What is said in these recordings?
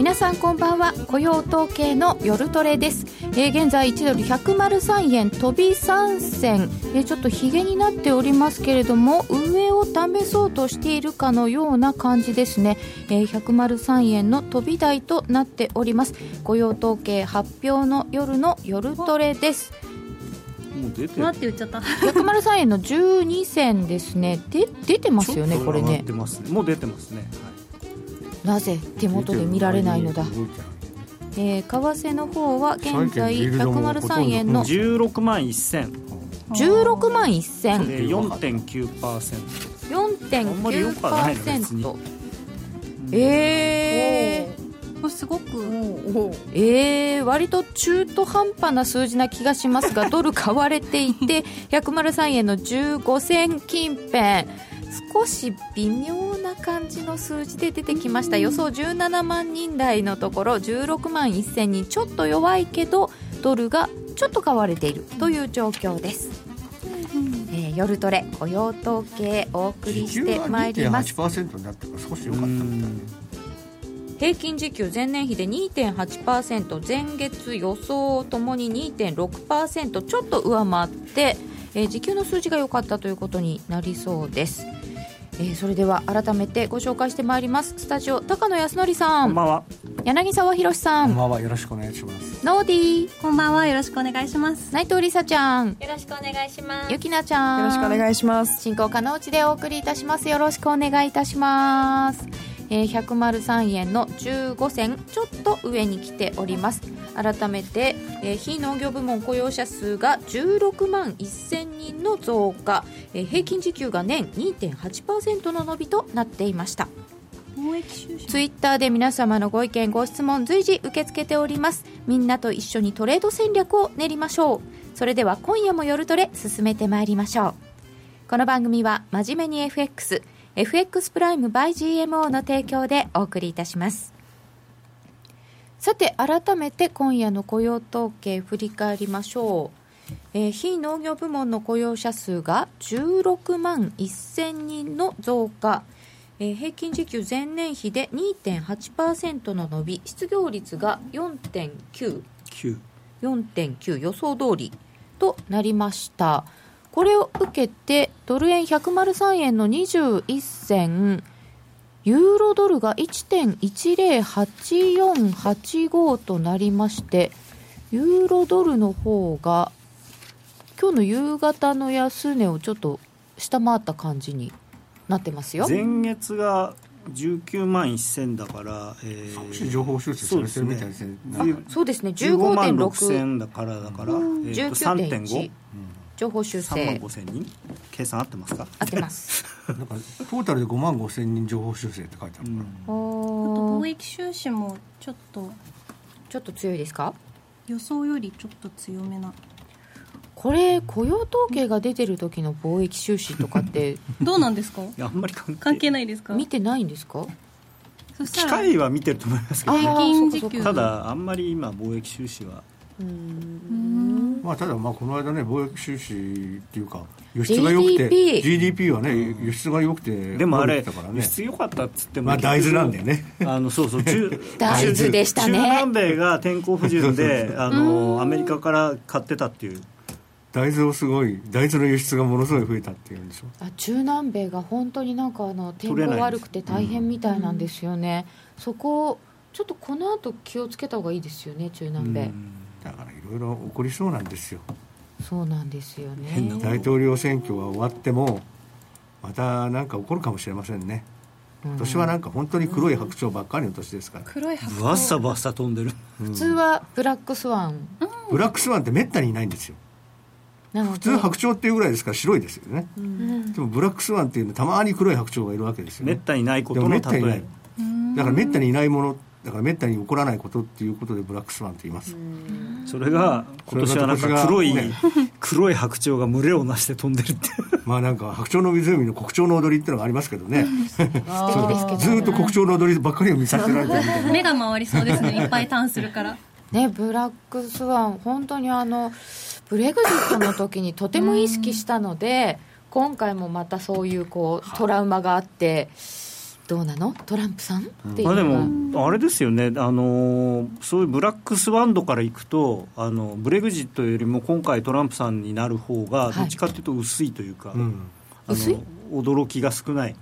皆さんこんばんは。雇用統計の夜トレです、えー、現在1ドル103円飛び3銭、えー、ちょっとひげになっておりますけれども上を試そうとしているかのような感じですね、えー、103円の飛び台となっております。雇用統計発表の夜の夜トレです。もう出て待って言っちゃった。103円の12銭ですね。で出てますよねこれね。もう出てますね、はいなぜ手元で見られないのだ？えー、為替の方は現在103円の16万1000 16万1000 4.9%四点九パーセント。えー、すごく。えー、割と中途半端な数字な気がしますがドル買われていて 103円の15銭近辺少し微妙な感じの数字で出てきました。予想17万人台のところ16万1000人ちょっと弱いけどドルがちょっと買われている。という状況です、えー、夜トレ雇用統計お送りしてまいります。2.8%になって少し良かった。平均時給前年比で2.8%前月予想ともに2.6%ちょっと上回ってえー、時給の数字が良かったということになりそうですえー、それでは改めてご紹介してまいります。スタジオ高野康則さん。こんばんは。柳沢博さん。こんばんは。よろしくお願いします。ノーディーこんばんは。よろしくお願いします。内藤梨沙ちゃん。よろしくお願いします。ゆきなちゃん。よろしくお願いします。進行可能地でお送りいたします。よろしくお願いいたしますえー、103円の15銭ちょっと上に来ております。改めて、えー、非農業部門雇用者数が16万1000人の増加、えー、平均時給が年2.8%の伸びとなっていました。ツイッターで皆様のご意見ご質問随時受け付けております。みんなと一緒にトレード戦略を練りましょう。それでは今夜も夜トレ進めてまいりましょう。この番組は真面目に FX FX プライム by GMO の提供でお送りいたします。さて改めて今夜の雇用統計振り返りましょう、えー、非農業部門の雇用者数が16万1000人の増加、えー、平均時給前年比で2.8%の伸び。失業率が4.9 4.9予想通りとなりましたこれを受けて、ドル円103円の21銭、ユーロドルが1.108485となりまして、ユーロドルの方が、今日の夕方の安値をちょっと下回った感じになってますよ。前月が19万1000だから、えー、少し情報修正されてるみたいですね。そうですね、15.6万6000だからだから、うん、えー、3.5。うん情報修正。3万5千人？計算合ってますか？合ってます。なんかトータルで5万5千人情報修正って書いてあるから、うん、あと貿易収支もちょっと。ちょっと強いですか？予想よりちょっと強めな。これ雇用統計が出てる時の貿易収支とかって。どうなんですか？あんまり関係。関係ないですか？見てないんですか？機械は見てると思いますけど、ね、ただあんまり今貿易収支はまあ、ただまあこの間ね貿易収支っていうか輸出が良くて GDP, GDP はね、輸出が良くてでもあれ、輸出良かったっつってもまあ大豆なんだよね。あのそうそう中 大豆でしたね。中南米が天候不順で あのアメリカから買ってたっていう。大豆をすごい大豆の輸出がものすごい増えたっていうんでしょ。あ中南米が本当になんかあの天候悪くて大変みたいなんですよね、うん、そこちょっとこの後気をつけた方がいいですよね中南米、うんだからいろいろ起こりそうなんですよ。そうなんですよね。大統領選挙が終わってもまた何か起こるかもしれませんね。今年はなんか本当に黒い白鳥ばっかりの年ですから、黒い白鳥。バッサバッサ飛んでる、普通はブラックスワン、ブラックスワンってめったにいないんですよ。普通白鳥っていうぐらいですから白いですよね、うん、でもブラックスワンっていうのはたまに黒い白鳥がいるわけですよね。めったにないことの例え。だからめったにいないものだからめったに起こらないことっていうことでブラックスワンと言います。それが今年はなんか黒い、ね、黒い白鳥が群れをなして飛んでるって まあなんか白鳥の湖の国鳥の踊りっていうのがありますけどね。ずっと国鳥の踊りばっかりを見させられてるみたいな目が回りそうですね。いっぱいターンするから。ねブラックスワン本当にあのブレグジットの時にとても意識したので今回もまたそういうこうトラウマがあってどうなの？トランプさん？っていうまあ、でも、あれですよね。あの、そういうブラックスワンドからいくとあの、ブレグジットよりも今回、トランプさんになる方が、どっちかというと薄いというか、はい、薄い？驚きが少ない。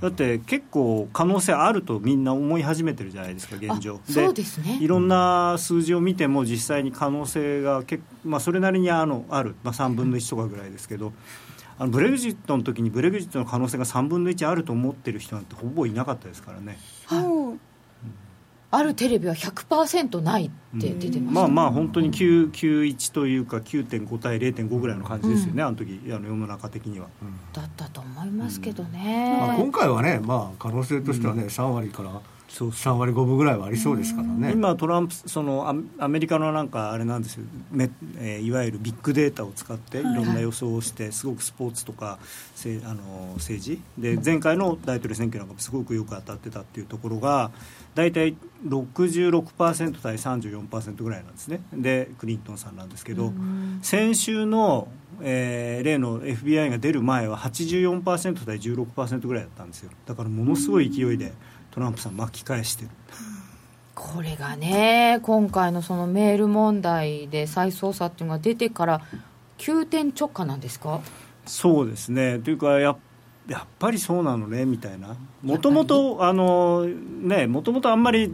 だって結構可能性あるとみんな思い始めてるじゃないですか現状。そうですね。いろんな数字を見ても実際に可能性が結、まあ、それなりにあのある、まあ、3分の1とかぐらいですけどあのブレグジットの時にブレグジットの可能性が3分の1あると思ってる人なんてほぼいなかったですからね。はい。あるテレビは100%ないって出てまし、まあまあ本当に91というか9.5対0.5ぐらいの感じですよね、うん、あの時あの世の中的には、うん、だったと思いますけどね、まあ、今回はね、まあ、可能性としてはね、うん、3割からそう3割5分ぐらいはありそうですからね。今トランプそのアメリカのなんかあれなんですよ、めえー、いわゆるビッグデータを使っていろんな予想をして、すごくスポーツとかせあの政治。で前回の大統領選挙なんかもすごくよく当たってたっていうところが大体66%対34%ぐらいなんですね。でクリントンさんなんですけど先週の、えー、例の FBI が出る前は84%対16%ぐらいだったんですよ。だからものすごい勢いで。トランプさん巻き返して。るこれがね今回のそのメール問題で再捜査っていうのが出てから急転直下なんですか？そうですね。というかやっやっぱりそうなのねみたいな。もともとあのねもともとあんまり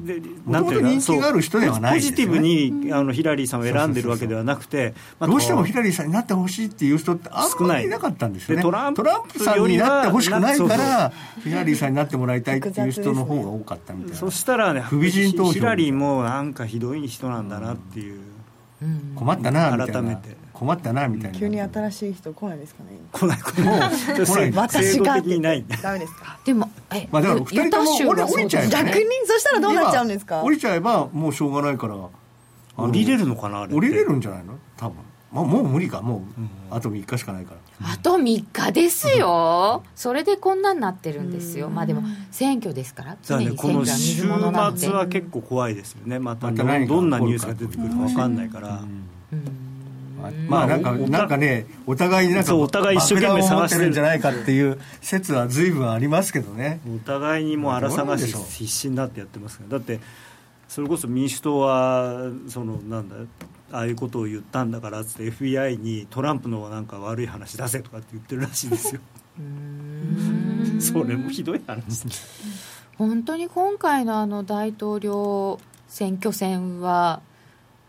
なんていうか人気がある人ではない、ね、ポジティブにあのヒラリーさんを選んでるわけではなくてどうしてもヒラリーさんになってほしいっていう人ってあんまりい。なかったんですよね。トランプさんになってほしくないからヒラリーさんになってもらいたいっていう人の方が多かったみたいな、そしたらね不備人投票ヒラリーもなんかひどい人なんだなっていう、うん、困ったなみたいな。改めて困ったなみたいな。急に新しい人来ないですかね来ない来ない。来ない。私がにない。ダメですか？でもえ、まあ、だから二人とも降りちゃえば、逆にそしたらどうなっちゃうんですか？降りちゃえばもうしょうがないから。降りれるのかな降りれるんじゃないの？多分。まあ、もう無理かもう。あと3日しかないから、あと3日ですよ、それでこんなになってるんですよ、まあでも選挙ですから。常に選挙は水物なので、週末は結構怖いですよね。またどんなニュースが出てくるか分かんないから、うんまあなんかなんかねお互いになんかお互い一生懸命探してる。んじゃないかっていう説は随分ありますけどね。お互いにもう荒探し必死になってやってますからだってそれこそ民主党はそのなんだああいうことを言ったんだからっつって FBI にトランプのなんか悪い話出せとかって言ってるらしいですよ。それもひどい話。本当に今回のあの大統領選挙戦は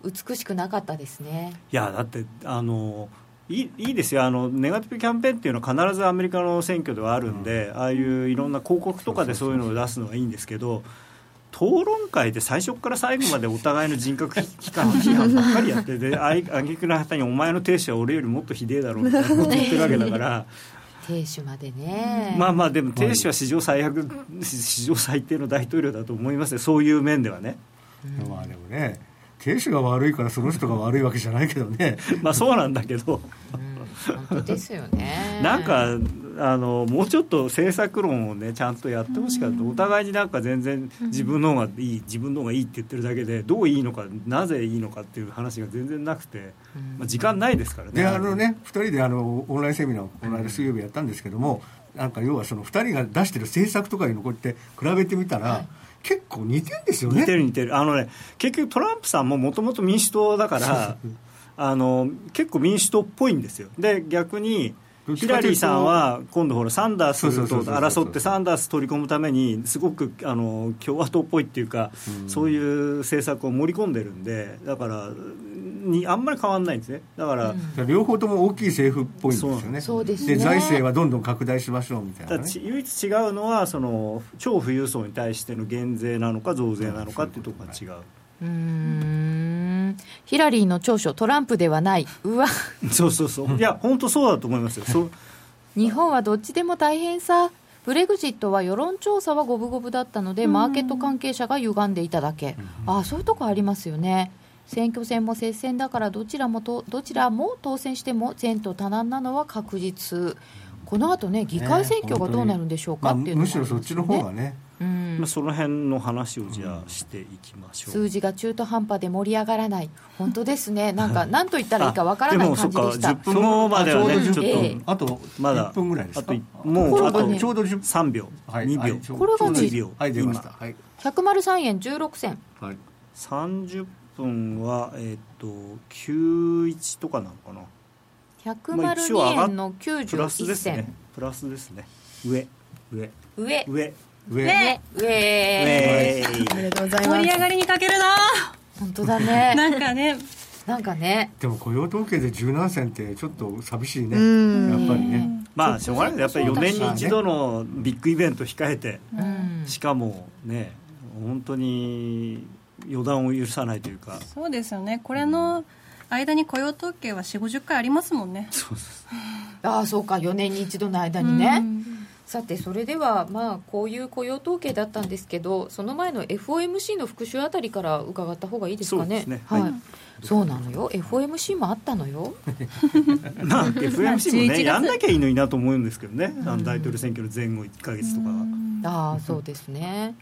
美しくなかったですね。いやだってあのいいいいですよ。あのネガティブキャンペーンっていうのは必ずアメリカの選挙ではあるんで、うん、ああいういろんな広告とかでそういうのを出すのはいいんですけど討論会で最初から最後までお互いの人格批判批判ばっかりやってで あげくの果てにお前の亭主は俺よりもっとひでえだろうみたいなこと言ってるわけだから。亭主までね。まあまあでも亭主は史上最悪史上最低の大統領だと思いますよ。そういう面ではね、うん、まあでもね亭主が悪いからその人が悪いわけじゃないけどね。まあそうなんだけど、うん、本当ですよね。なんかあのもうちょっと政策論をねちゃんとやってほしかった、お互いになんか全然自分の方がいい自分の方がいいって言ってるだけでどういいのかなぜいいのかっていう話が全然なくて、まあ、時間ないですからね。であのね2人であのオンラインセミナーをこの間水曜日やったんですけども、なんか要はその2人が出してる政策とかいうのこうやって比べてみたら、はい結構似てるんですよね。似てる似てる。あのね結局トランプさんももともと民主党だから あの結構民主党っぽいんですよ。で逆にヒラリーさんは今度ほらサンダースと争ってサンダース取り込むためにすごくあの共和党っぽいっていうか、そういう政策を盛り込んでるんでだからにあんまり変わらないんですね。だから、うん、両方とも大きい政府っぽいんですよね。そう。ですね。で財政はどんどん拡大しましょうみたいな、ね、唯一違うのはその超富裕層に対しての減税なのか増税なのかっていうところが違う。うんヒラリーの長所トランプではない。うわ。そうそうそう。いや本当そうだと思いますよ。そ日本はどっちでも大変さ。ブレグジットは世論調査は五分五分だったのでマーケット関係者が歪んでいただけ、ああそういうとこありますよね。選挙戦も接戦だからどちらもとどちらも当選しても前途多難なのは確実。この後ね議会選挙がどうなるんでしょうか、ね、っていうの、ね、むしろそっちの方がね、うん。まあ、その辺の話をじゃあしていきましょう、数字が中途半端で盛り上がらない。本当ですね。なんか何と言ったらいいかわからない感じでした。あでもそっか10分後まではねあちょっと、ええ。あとまだ1分ぐらいですか？あといもうあとちょうど10 3秒、はい2秒、これがね1秒。はい出ました。はい。103円16銭。はい。30分はえっ、と91とかなのかな。まあ一応上が102っ円のプラス91ですね。銭プラスですね。上。上。上。上上。ね。上上ありがとうございます盛り上がりに欠けるな。本当だね。なんかね。なんかね。でも雇用統計で十何銭ってちょっと寂しいね。うん。やっぱりね。まあしょうがない。やっぱり4年に一度のビッグイベント控えて、うん。しかもね本当に予断を許さないというか。そうですよね。これの間に雇用統計は4 5 0回ありますもんね。そうですああそうか。4年に一度の間にね、うんさてそれではまあこういう雇用統計だったんですけどその前の FOMC の復習あたりから伺った方がいいですかね?そうですね。はい、はい。そうなのよ。FOMC もあったのよ。まあ FMC も 11ね月。やんなきゃいいのになと思うんですけどね、あの大統領選挙の前後1か月とかは、ああそうですね。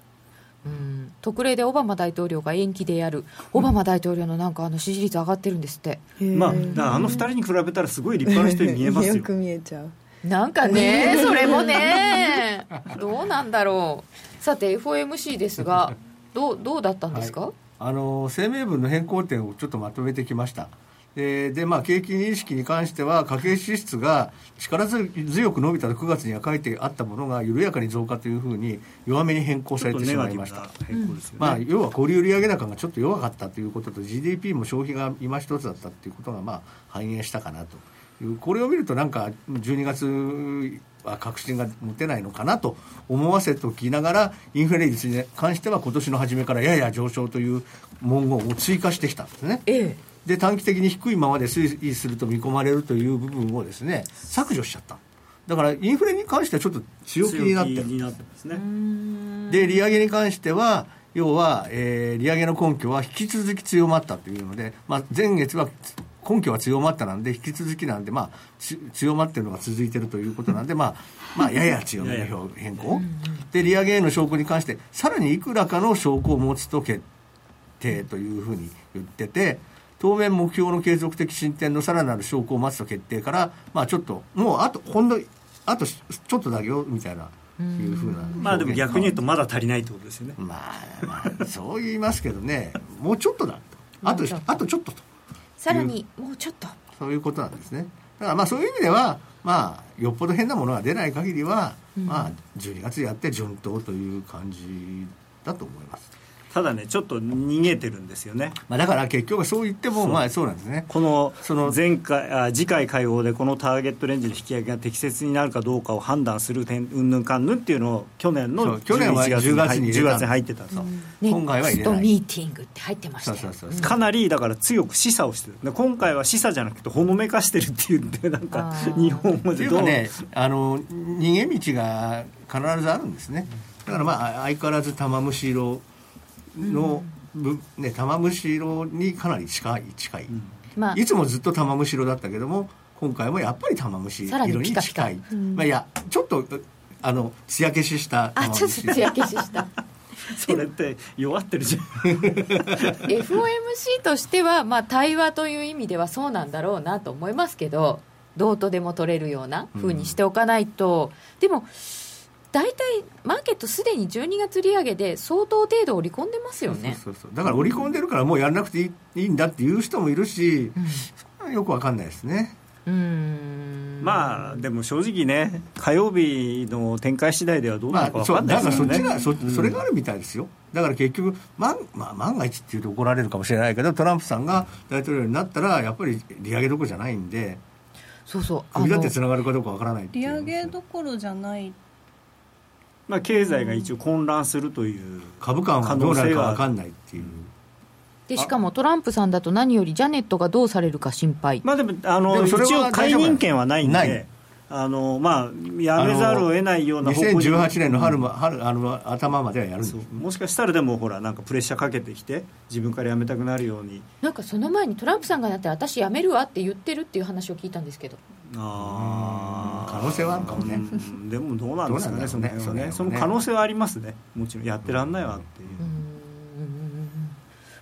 うん、特例でオバマ大統領が延期でやる。オバマ大統領のなんかあの支持率上がってるんですって。まああの2人に比べたらすごい立派な人に見えますよ。よく見えちゃうなんかね それもね どうなんだろう。さて FOMC ですがどうどうだったんですか、あの声明文の変更点をちょっとまとめてきました。ででまあ、景気認識に関しては家計支出が力強く伸びたと9月には書いてあったものが緩やかに増加というふうに弱めに変更されてしまいました。よね、まあ、要は小売売上高がちょっと弱かったということと GDP も消費が今一つだったということがまあ反映したかなとこれを見るとなんか12月は確信が持てないのかなと思わせておきながらインフレ率に関しては今年の初めからやや上昇という文言を追加してきたんですね。ええ。で短期的に低いままで推移すると見込まれるという部分をですね削除しちゃった。だからインフレに関してはちょっと強気になってる。強気になってますね。で利上げに関しては要は、えー利上げの根拠は引き続き強まったというので、まあ、前月は根拠は強まったなんで引き続きなんで、まあ、つ強まってるのが続いてるということなんで、まあまあ、やや強めの表変更。で利上げへの証拠に関してさらにいくらかの証拠を持つと決定というふうに言ってて当面目標の継続的進展のさらなる証拠を待つと決定から、まあ、ちょっともうあとほんのあとちょっとだけよみたいないうふうなまあでも逆に言うとまだ足りないってことですよね。まあ、まあ、そう言いますけどね、もうちょっとだと、あともうちょっと。あとちょっとと、さらにもうちょっとそういうことなんですね。だからまあそういう意味では、まあ、よっぽど変なものが出ない限りは、まあ、12月やって順当という感じだと思います。ただねちょっと逃げてるんですよね。まあ、だから結局そう言っても、まあそうなんですね。このその前回あ次回会合でこのターゲットレンジの引き上げが適切になるかどうかを判断する点うんぬんかんぬんっていうのを去年そのう去年は11 10月に入れた10月に入ってたんですよネ今回は入れない。ミーティングって入ってましたよそうそうそう。かなりだから強く示唆をしてる。で今回は示唆じゃなくてほのめかしてるっていうんでなんか日本語でどう？ね、あの逃げ道が必ずあるんですね。だからまあ相変わらず玉虫色の、ぶね玉虫色にかなり近い近い。まあ。いつもずっと玉虫色だったけども今回もやっぱり玉虫さらに色にピカピカ。近い。まあいやちょっとあの艶消ししたあ玉ちょっと虫艶消しした。それって弱ってるじゃん。FOMC としては、まあ、対話という意味ではそうなんだろうなと思いますけどどうとでも取れるような風にしておかないと、でも大体マーケットすでに12月利上げで相当程度織り込んでますよね。そうそうそう。だから織り込んでるからもうやらなくていいいいんだっていう人もいるし、それはよくわかんないですね。うーん。まあでも正直ね火曜日の展開次第ではどうなるかまあ、そう分かんないだからですよね、そっちが、そそれがあるみたいですよ。だから結局万,、まあ、万が一っていうと怒られるかもしれないけどトランプさんが大統領になったらやっぱり利上げどころじゃないんでそうそう。あ首だっのてつながるかどうかわからないっていう。利上げどころじゃないまあ、経済が一応混乱するという株価はどうなるかわかんないっていう。でしかもトランプさんだと何よりジャネットがどうされるか心配。まあでもあの一応解任権はないんであのまあやめざるを得ないような方向に。2018年の春,、ま春あの頭まではやるんです。そう。もしかしたらでもほらなんかプレッシャーかけてきて自分から辞めたくなるように。なんかその前にトランプさんがなって私辞めるわって言ってるっていう話を聞いたんですけどあー。可能性はあるかもね。うんでもどうなんですかねどうなんだろうねその辺はね。そねその可能性はありますね。もちろんやってらんないわっていう、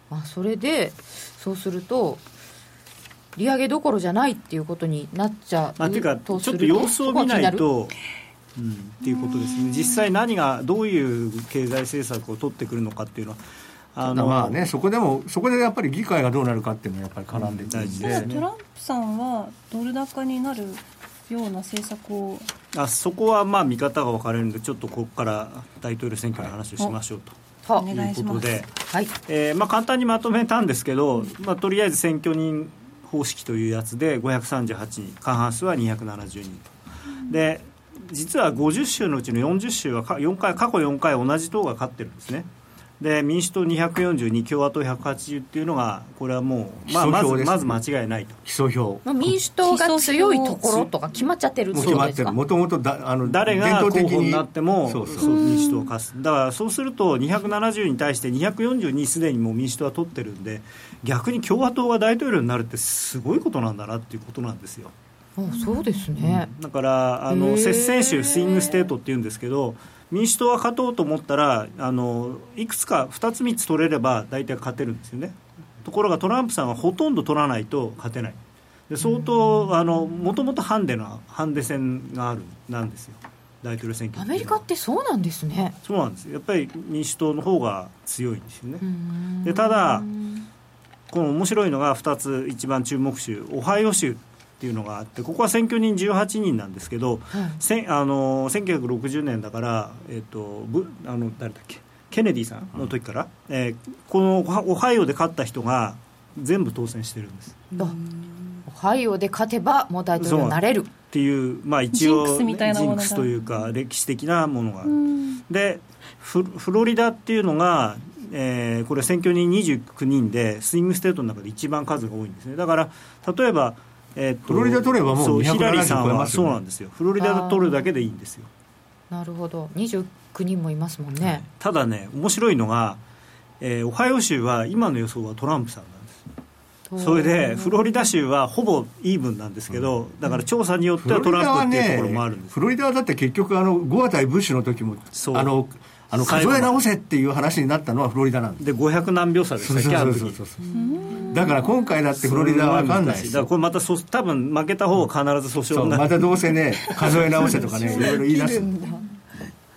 まあ、それでそうすると利上げどころじゃないっていうことになっちゃうまあ、っていうかちょっと様子を見ないと、うん、っていうことですね。実際何がどういう経済政策を取ってくるのかっていうのはあただまあねそこでもそこでやっぱり議会がどうなるかっていうのはやっぱり絡んでくるんで、うん。大事でトランプさんはドル高になるような政策をあそこはまあ見方が分かれるのでちょっとここから大統領選挙の話をしましょうと。はお願いします。いうことで、はい。えーまあ、簡単にまとめたんですけど、まあ、とりあえず選挙人方式というやつで538人過半数は270人。とで実は50州のうちの40州はか4回過去4回同じ党が勝ってるんですねで民主党242共和党180っていうのがこれはもう、まあ、まずね。まず間違いないと。基礎票まあ、民主党が強いところとか決まっちゃってるってもう決まってことですかる。ももともとあの誰が候補になってもそうそうそう民主党が勝つだからそうすると270に対して242すでにもう民主党は取ってるんで逆に共和党が大統領になるってすごいことなんだなっていうことなんですよ。あそうですね、だからあの接戦州スイングステートっていうんですけど民主党は勝とうと思ったらあのいくつか2つ3つ取れれば大体勝てるんですよね。ところがトランプさんはほとんど取らないと勝てない。で相当あのもともとハンデのハンデ戦があるなんですよ。大統領選挙アメリカってそうなんですね。そうなんです。やっぱり民主党の方が強いんですよね。でただこの面白いのが2つ一番注目州。オハイオ州っていうのがあってここは選挙人18人なんですけど、はい。あの1960年だから、えっとブあの誰だっけケネディさんの時から、えーこのオハイオで勝った人が全部当選してるんです。あオハイオで勝てばもう大統領になれる。っていう、まあ、一応、ジンクスみたいなジンクスというか歴史的なものが。でフフロリダっていうのが、えーこれ選挙人29人でスイングステートの中で一番数が多いんですね。だから例えば、えーとフロリダ取ればもう270そうヒラリーさんは超えますよね。そうなんですよ。フロリダ取るだけでいいんですよ。なるほど。29人もいますもんね、ただね面白いのが、えーオハイオ州は今の予想はトランプさんなんです。それでフロリダ州はほぼイーブンなんですけどだから調査によってはトランプっていうところもあるんです。フロリダはだって結局あのゴア対ブッシュの時もそう。あのあの数え直せっていう話になったのはフロリダなんです。で500何秒差でしたっけあの時そうそうそう。だから今回だってフロリダは分かんない。ですよだからこれまたそ多分負けた方は必ず訴訟になる。またどうせね数え直せとかねいろいろ言い出す。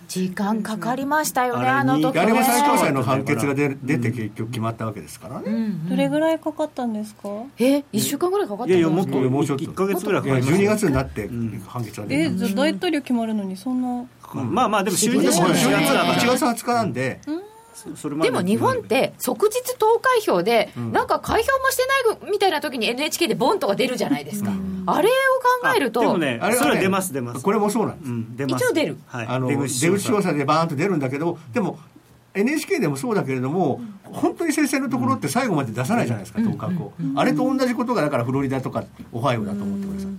時間かかりましたよねあの時ね。あれも最高裁の判決が出出て結局決まったわけですからね、どれぐらいかかったんですか？え1週間ぐらいかかったいやいやもっともうちょっと。1か月ぐらいかかります12月になってん判決が出た、えじゃあ大統領決まるのにそんなまあまあでも就任式ほら4月だから1月20日なんで、それまでも日本って即日投開票で、なんか開票もしてないみたいな時に NHK でボンとか出るじゃないですか、あれを考えるとでもねあれそれは出ます出ます。これもそうなんです、一応出る。はい。あの出口調調査でバーンと出るんだけどでも NHK でもそうだけれども、本当に接戦のところって最後まで出さないじゃないですか、当確を、あれと同じことがだからフロリダとかオハイオだと思ってください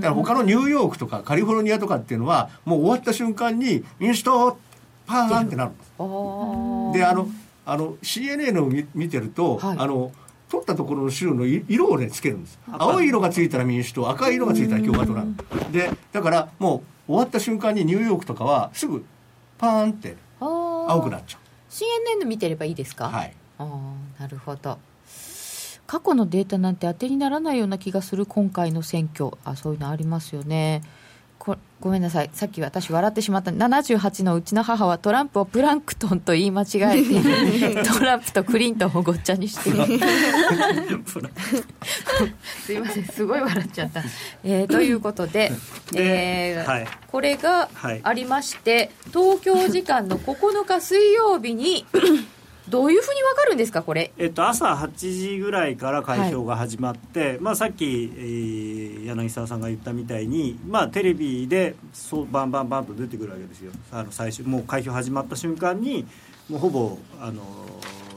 だから他のニューヨークとかカリフォルニアとかっていうのはもう終わった瞬間に民主党パーンってなるんですであのあの CNN を見見てると、はい。あの取ったところの州のい色をねつけるんです。青い色がついたら民主党赤い色がついたら共和党なの。でだからもう終わった瞬間にニューヨークとかはすぐパーンって青くなっちゃ CNN 見てればいいですか、うはい。ああなるほど過去のデータなんて当てにならないような気がする今回の選挙。あそういうのありますよね。こごめんなさい。さっき私笑ってしまった。78のうちの母はトランプをプランクトンと言い間違えて トランプとクリントンをごっちゃにして。すいません。すごい笑っちゃった、えー ということででえーはい。これがはい。ありまして、東京時間の9日水曜日にどういうふうに分かるんですかこれ？えっと、朝8時ぐらいから開票が始まって、まあ、さっき、えー柳沢さんが言ったみたいに、まあ、テレビでそうバンバンバンと出てくるわけですよ。あの最初もう開票始まった瞬間にもうほぼあの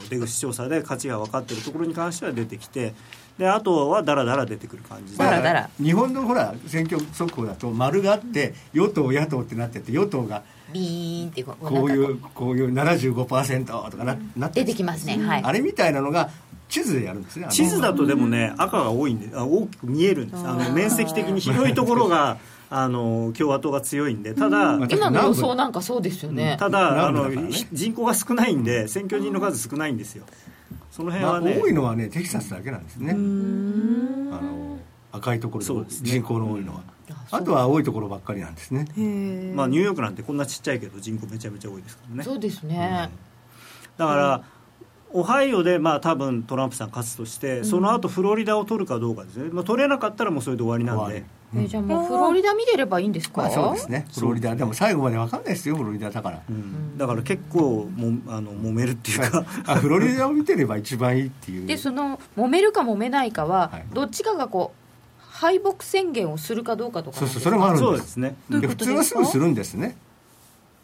出口調査で勝ちが分かっているところに関しては出てきてであとはだらだら出てくる感じで。だらだら日本のほら選挙速報だと丸があって与党野党ってなってて与党がビーンってこうこう。いうこういう75%とかななってる出てきますね。はい。あれみたいなのが地図でやるんですね。地図だとでもね赤が多いんであ大きく見えるんです。あの面積的に広いところが あの共和党が強いんでただ、まあ今の予想なんかそうですよね、ただあの人口が少ないんで選挙人の数少ないんですよ。その辺まあ、はね、多いのはねテキサスだけなんですね。あの赤いところでそうですね。人口の多いのはあとは青いところばっかりなんですね。まあ、ニューヨークなんてこんなちっちゃいけど人口めちゃめちゃ多いですからね。そうですね、だから、オハイオでまあ多分トランプさん勝つとして、その後フロリダを取るかどうかですね、まあ、取れなかったらもうそれで終わりなんで。じゃあもうフロリダ見てればいいんですか、まあそうですね。フロリダでも最後まで分かんないですよフロリダだから。うん。だから結構もあの揉めるっていうか、あフロリダを見てれば一番いいっていう。でその揉めるか揉めないかは、はい。どっちかがこう敗北宣言をするかどうかとか。そうそうそれもあるんです。そうですね、で普通はすぐするんですね。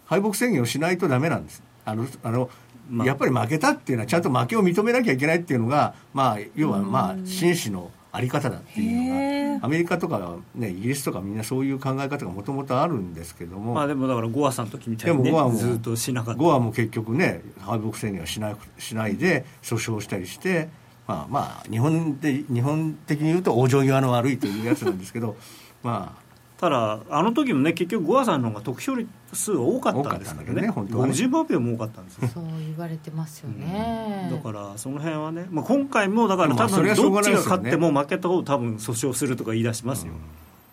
敗北宣言をしないとダメなんです。あのあの、まあ。やっぱり負けたっていうのはちゃんと負けを認めなきゃいけないっていうのが、まあ、要はまあ紳士のあり方だっていうのがアメリカとか、ね、イギリスとかみんなそういう考え方がもともとあるんですけども、まあでもだからゴアさんの時みたいに、ねでもゴアもずっとしなかった。ゴアも結局ね敗北宣言はしないしないで訴訟したりしてまあまあ日本で日本的に言うと往生際の悪いというやつなんですけど まあ。ただあの時もね結局ゴアさんの方が得票数は多かったんですけどね。ね本当はね。50万票も多かったんですよ。そう言われてますよね、だからその辺はね、まあ、今回もだからまあ多分どっちが勝っても負けた方多分訴訟するとか言い出しますよ、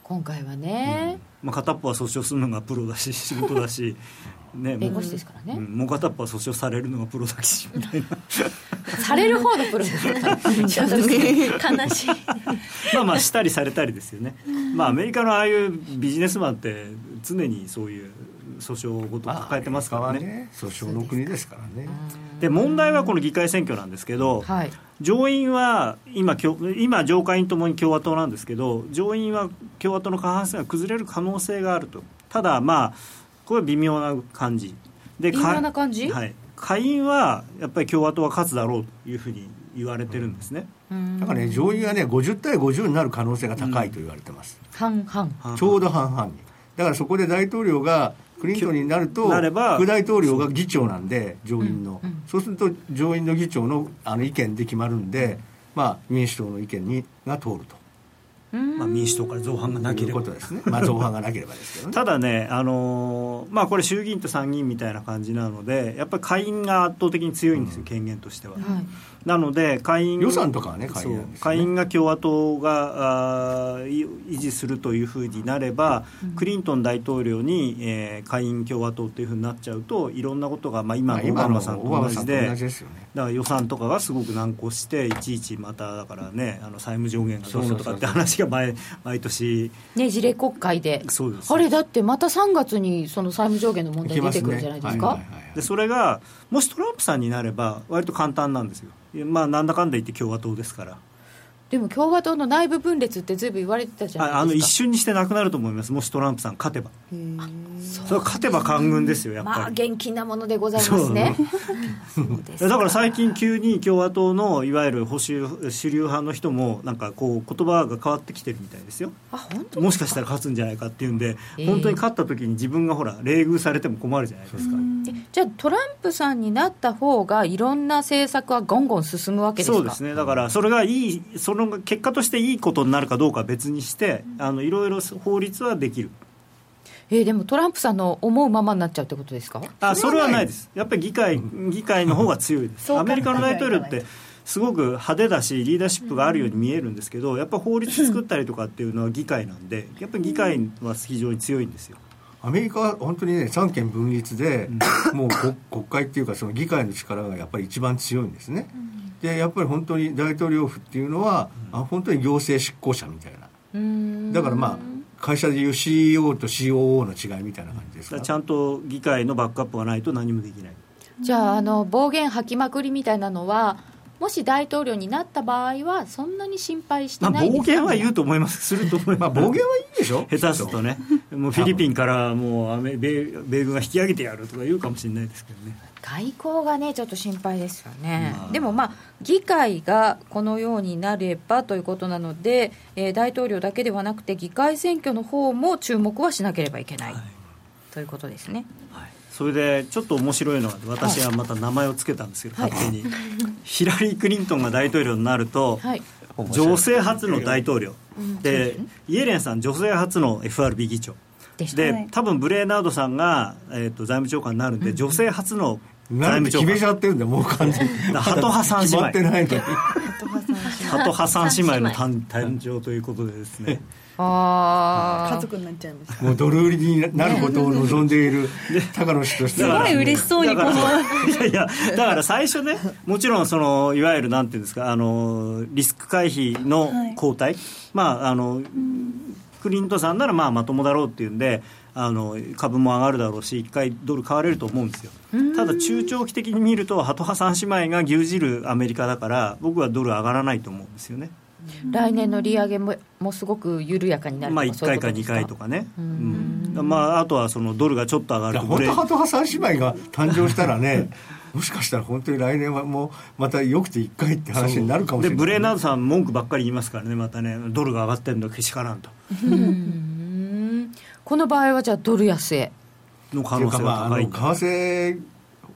今回はね、まあ、片っぽは訴訟するのがプロだし仕事だし、ね、弁護士ですからね、うん。もう片っぽは訴訟されるのがプロだしみたいな。される方のプロですから。ちょっと悲しい。まあまあしたりされたりですよね。まあアメリカのああいうビジネスマンって常にそういう訴訟ごと抱えてますからね,、ね。訴訟の国ですからね。で問題はこの議会選挙なんですけど、はい。上院は今共今上下院ともに共和党なんですけど上院は共和党の過半数が崩れる可能性があると。ただまあこれは微妙な感じ。で微妙な感じ？はい、下院はやっぱり共和党が勝つだろうというふうに言われてるんですね、だからね上院はね50対50になる可能性が高いと言われてます、半々。ちょうど半々に。だからそこで大統領がクリントンになるとなれば副大統領が議長なんで上院の、そうすると上院の議長のあの意見で決まるんで、まあ、民主党の意見にが通ると。まあ、民主党から造反がなけいうればことですね、まあ、造反がなければですけどね。ただね、あのーまあ、これ衆議院と参議院みたいな感じなのでやっぱり下院が圧倒的に強いんですよ、権限としては、はいなので下院予算とかはね下院ね。下院が共和党があ維持するというふうになれば、クリントン大統領に、えー下院共和党というふうになっちゃうといろんなことが、まあ、今まあのオバマさんと同じでだから予算とかがすごく難航していちいちまただからねあの債務上限がどうのとかって話が毎毎年。ねじれ国会で。そうです。あれだってまた3月にその債務上限の問題出てくるんじゃないですか、でそれがもしトランプさんになれば割と簡単なんですよ。まあなんだかんだ言って共和党ですから。でも共和党の内部分裂ってずいぶん言われてたじゃああの一ないですか。瞬にしてなくなると思います。もしトランプさん勝てば。それは勝てば官軍ですよやっまあぱり、現金なものでございますね。だから最近急に共和党のいわゆる保守主流派の人もなんかこう言葉が変わってきてるみたいですよ。あ本当もしかしたら勝つんじゃないかっていうんで、えー本当に勝った時に自分がほら冷遇されても困るじゃないですか。じゃあトランプさんになった方がいろんな政策はゴンゴン進むわけですか？そうですね。だからそれがいいその結果としていいことになるかどうかは別にしてあのいろいろ法律はできる。えーでもトランプさんの思うままになっちゃうってことですか？あそれはない。です。やっぱり議会議会の方が強いです。アメリカの大統領ってすごく派手だしリーダーシップがあるように見えるんですけどやっぱ法律作ったりとかっていうのは議会なんでやっぱり議会は非常に強いんですよ。アメリカは本当にね三権分立で、もう国 国会っていうかその議会の力がやっぱり一番強いんですね、でやっぱり本当に大統領府っていうのは、あ本当に行政執行者みたいな。だからまあ会社でいう CEO と COO の違いみたいな感じですか？ちゃんと議会のバックアップがないと何もできない。じゃああの暴言吐きまくりみたいなのはもし大統領になった場合はそんなに心配してまあないです暴言は言うと思います。すると思います。まあ暴言はいいでしょ？下手するとね。もうフィリピンからもう米米軍が引き上げてやるとか言うかもしれないですけどね。外交がねちょっと心配ですよね、まあ。でもまあ議会がこのようになればということなので、えー大統領だけではなくて議会選挙の方も注目はしなければいけない、はい。ということですねそれでちょっと面白いのが私はまた名前を付けたんですけど、はい。勝手に、ヒラリー・クリントンが大統領になると、はい。女性初の大統領、でイエレンさん女性初の FRB 議長。で多分ブレーナードさんが、えー、と財務長官になるんで、女性初の財務長官。で決めちゃってるんだよもう完全に。らハト派三姉妹。ハト破産姉妹の誕誕生ということでですね ああ家族になっちゃいましたもうドル売りになることを望んでいる高野氏としては。すごい嬉しそうにこのだからいやいやだから最初ねもちろんそのいわゆるなんていうんですかあのリスク回避の交代、まああの、クリントンさんならまあまともだろうっていうんであの株も上がるだろうし一回ドル買われると思うんですよ。ただ中長期的に見るとハト派三姉妹が牛耳るアメリカだから僕はドル上がらないと思うんですよね来年の利上げももすごく緩やかになるとまあか？1回か2回とかね。うん。まああとはそのドルがちょっと上がるとハト派三姉妹が誕生したらね もしかしたら本当に来年はもうまたよくて1回って話になるかもしれないでブレーナードさん文句ばっかり言いますからねまたねドルが上がってるのけしからんと。うん。この場合はじゃあドル安へ。の可能性っていうかまああの為が高いんだ替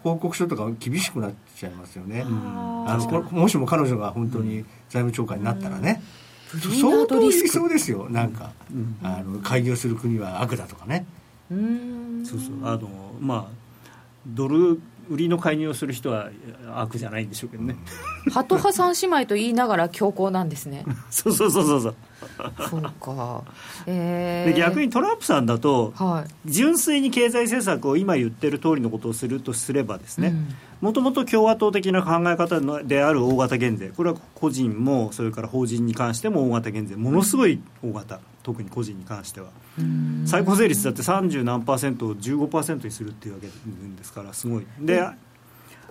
報告書とか厳しくなっちゃいますよね。あのこもしも彼女が本当に財務長官になったらね。相当言いそうですよなんか。あの開業する国は悪だとかね。うん。そうそう。あのまあドル売りの介入をする人は悪じゃないんでしょうけどね、ハト派三姉妹と言いながら強硬なんですね。そうそうそうそうそう。そうか。えー、で逆にトランプさんだとはい。純粋に経済政策を今言ってる通りのことをするとすればですねうん。もともと共和党的な考え方のである大型減税これは個人もそれから法人に関しても大型減税ものすごい大型特に個人に関しては。うん。最高税率だって30何パーセントを15%にするっていうわけですからすごい。で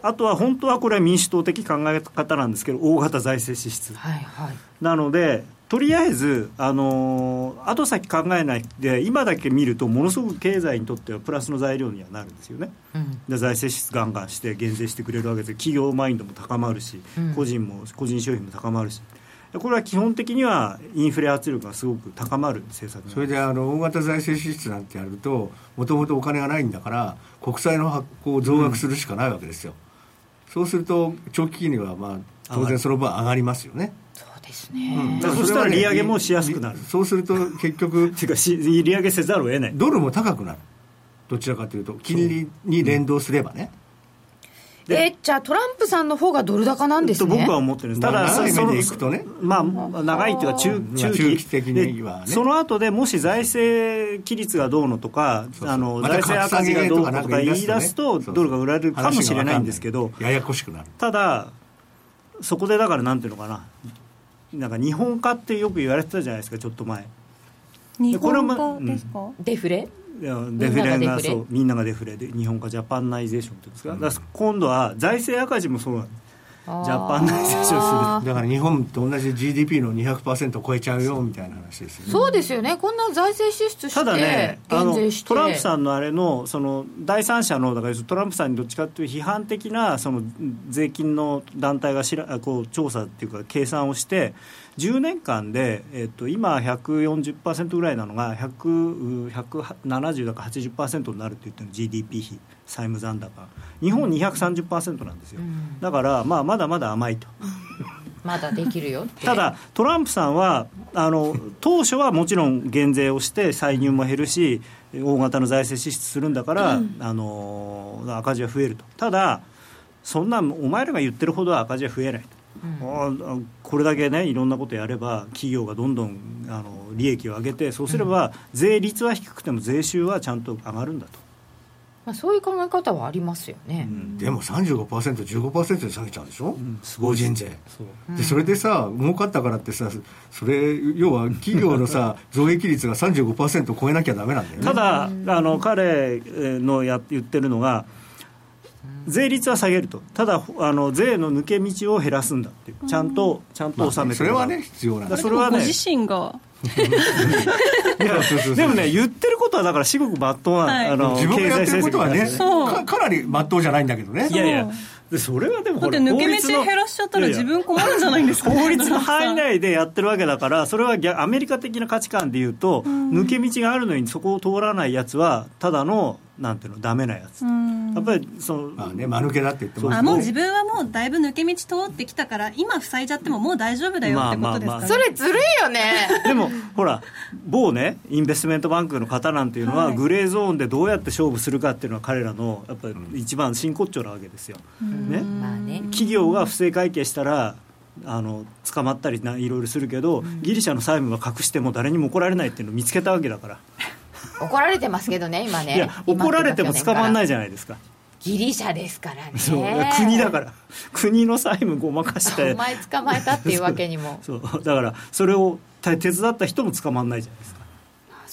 あとは本当はこれは民主党的考え方なんですけど大型財政支出。はいはい。なのでとりあえず、あのー後先考えないで今だけ見るとものすごく経済にとってはプラスの材料にはなるんですよね。うん。で財政支出ガンガンして減税してくれるわけで企業マインドも高まるし、うん。個人も個人消費も高まるし。でこれは基本的にはインフレ圧力がすごく高まる政策それであの大型財政支出なんてやるともともとお金がないんだから国債の発行を増額するしかないわけですよ、そうすると長期金利はまあ当然その分上がりますよね、そうですね、だからそしたら利上げもしやすくなる。そうすると結局っ ていうかし利上げせざるを得ない。ドルも高くなる。どちらかというと金利に連動すればね、えじゃあトランプさんの方がドル高なんですね？と僕は思ってるんです。ただ長いいくとねまあ長いっていうか中うん中期,、中期的には。ねでその後でもし財政規律がどうのとかそうそう。あの財政赤字がどうのとか言い出出すとドルが売られるかもしれないんですけどややこしくなる。ただそこでだからなんていうのかな。なんか日本化ってよく言われてたじゃないですかちょっと前日これも本化ですか、デフレ？いやデフレがみんながデフレ？そうみんながデフレで日本化 Japanization っていうんですか,、だから今度は財政赤字もそうなんです。 Ja panization する。だから日本と同じ GDP の200%を超えちゃうよみたいな話ですよね。そうですよね。こんな財政支出してただねあのトランプさんのあれのその第三者のだからトランプさんにどっちかという批判的なその税金の団体がしらこう調査っていうか計算をして10年間で、えっと、今140%ぐらいなのが100 170だか80%になるって言ってるの GDP 比債務残高。日本230%なんですよ、ん。だから、まあ、まだまだ甘いと。まだできるよただ、トランプさんはあの当初はもちろん減税をして歳入も減るし大型の財政支出するんだから、あの赤字は増えると。ただそんなお前らが言ってるほどは赤字は増えないと、あこれだけねいろんなことやれば企業がどんどんあの利益を上げてそうすれば税率は低くても税収はちゃんと上がるんだと。まあ、そういう考え方はありますよね、でも 35%15% で下げちゃうんでしょ、すごい法人税そう。でそれでさ儲かったからってさそれ要は企業のさ 増益率が35%を超えなきゃダメなんだよね。ただ、あの彼のや言ってるのが、税率は下げると、ただあの税の抜け道を減らすんだっていう、ちゃんとちゃんと収めてそれはね必要なんだ。だそれはね。ご自身が。いや そうそうそうでもね、言ってることはだから、至極まっとうな、はい。あの自分がやってることはね経済政策に関してそう。かかなりまっとうじゃないんだけどね。いやいや、でそれはでもだってほら抜け道法律の減らしちゃったら自分困るんじゃないんですか 法律の範囲内でやってるわけだからそれは逆アメリカ的な価値観でいうと、抜け道があるのにそこを通らないやつはただのなんていうのダメなやつ、うん。やっぱりその、まあね間抜けだって言ってます。あもう自分はもうだいぶ抜け道通ってきたから今塞いじゃってももう大丈夫だよってことですか、ね。まあまあまあ。それずるいよね。でもほら某ねインベストメントバンクの方なんていうのは、はい。グレーゾーンでどうやって勝負するかっていうのは彼らのやっぱり一番真骨頂なわけですよ、ね、まあね。企業が不正会計したらあの捕まったりないろいろするけど、ギリシャの債務は隠しても誰にも怒られないっていうのを見つけたわけだから、怒られてますけどね今ね。いや怒られても捕まんないいじゃないですか、ギリシャですからね。そう国だから。国の債務ごまかして。お前捕まえたっていうわけにも。そうだからそれを手伝った人も捕まんないじゃないですか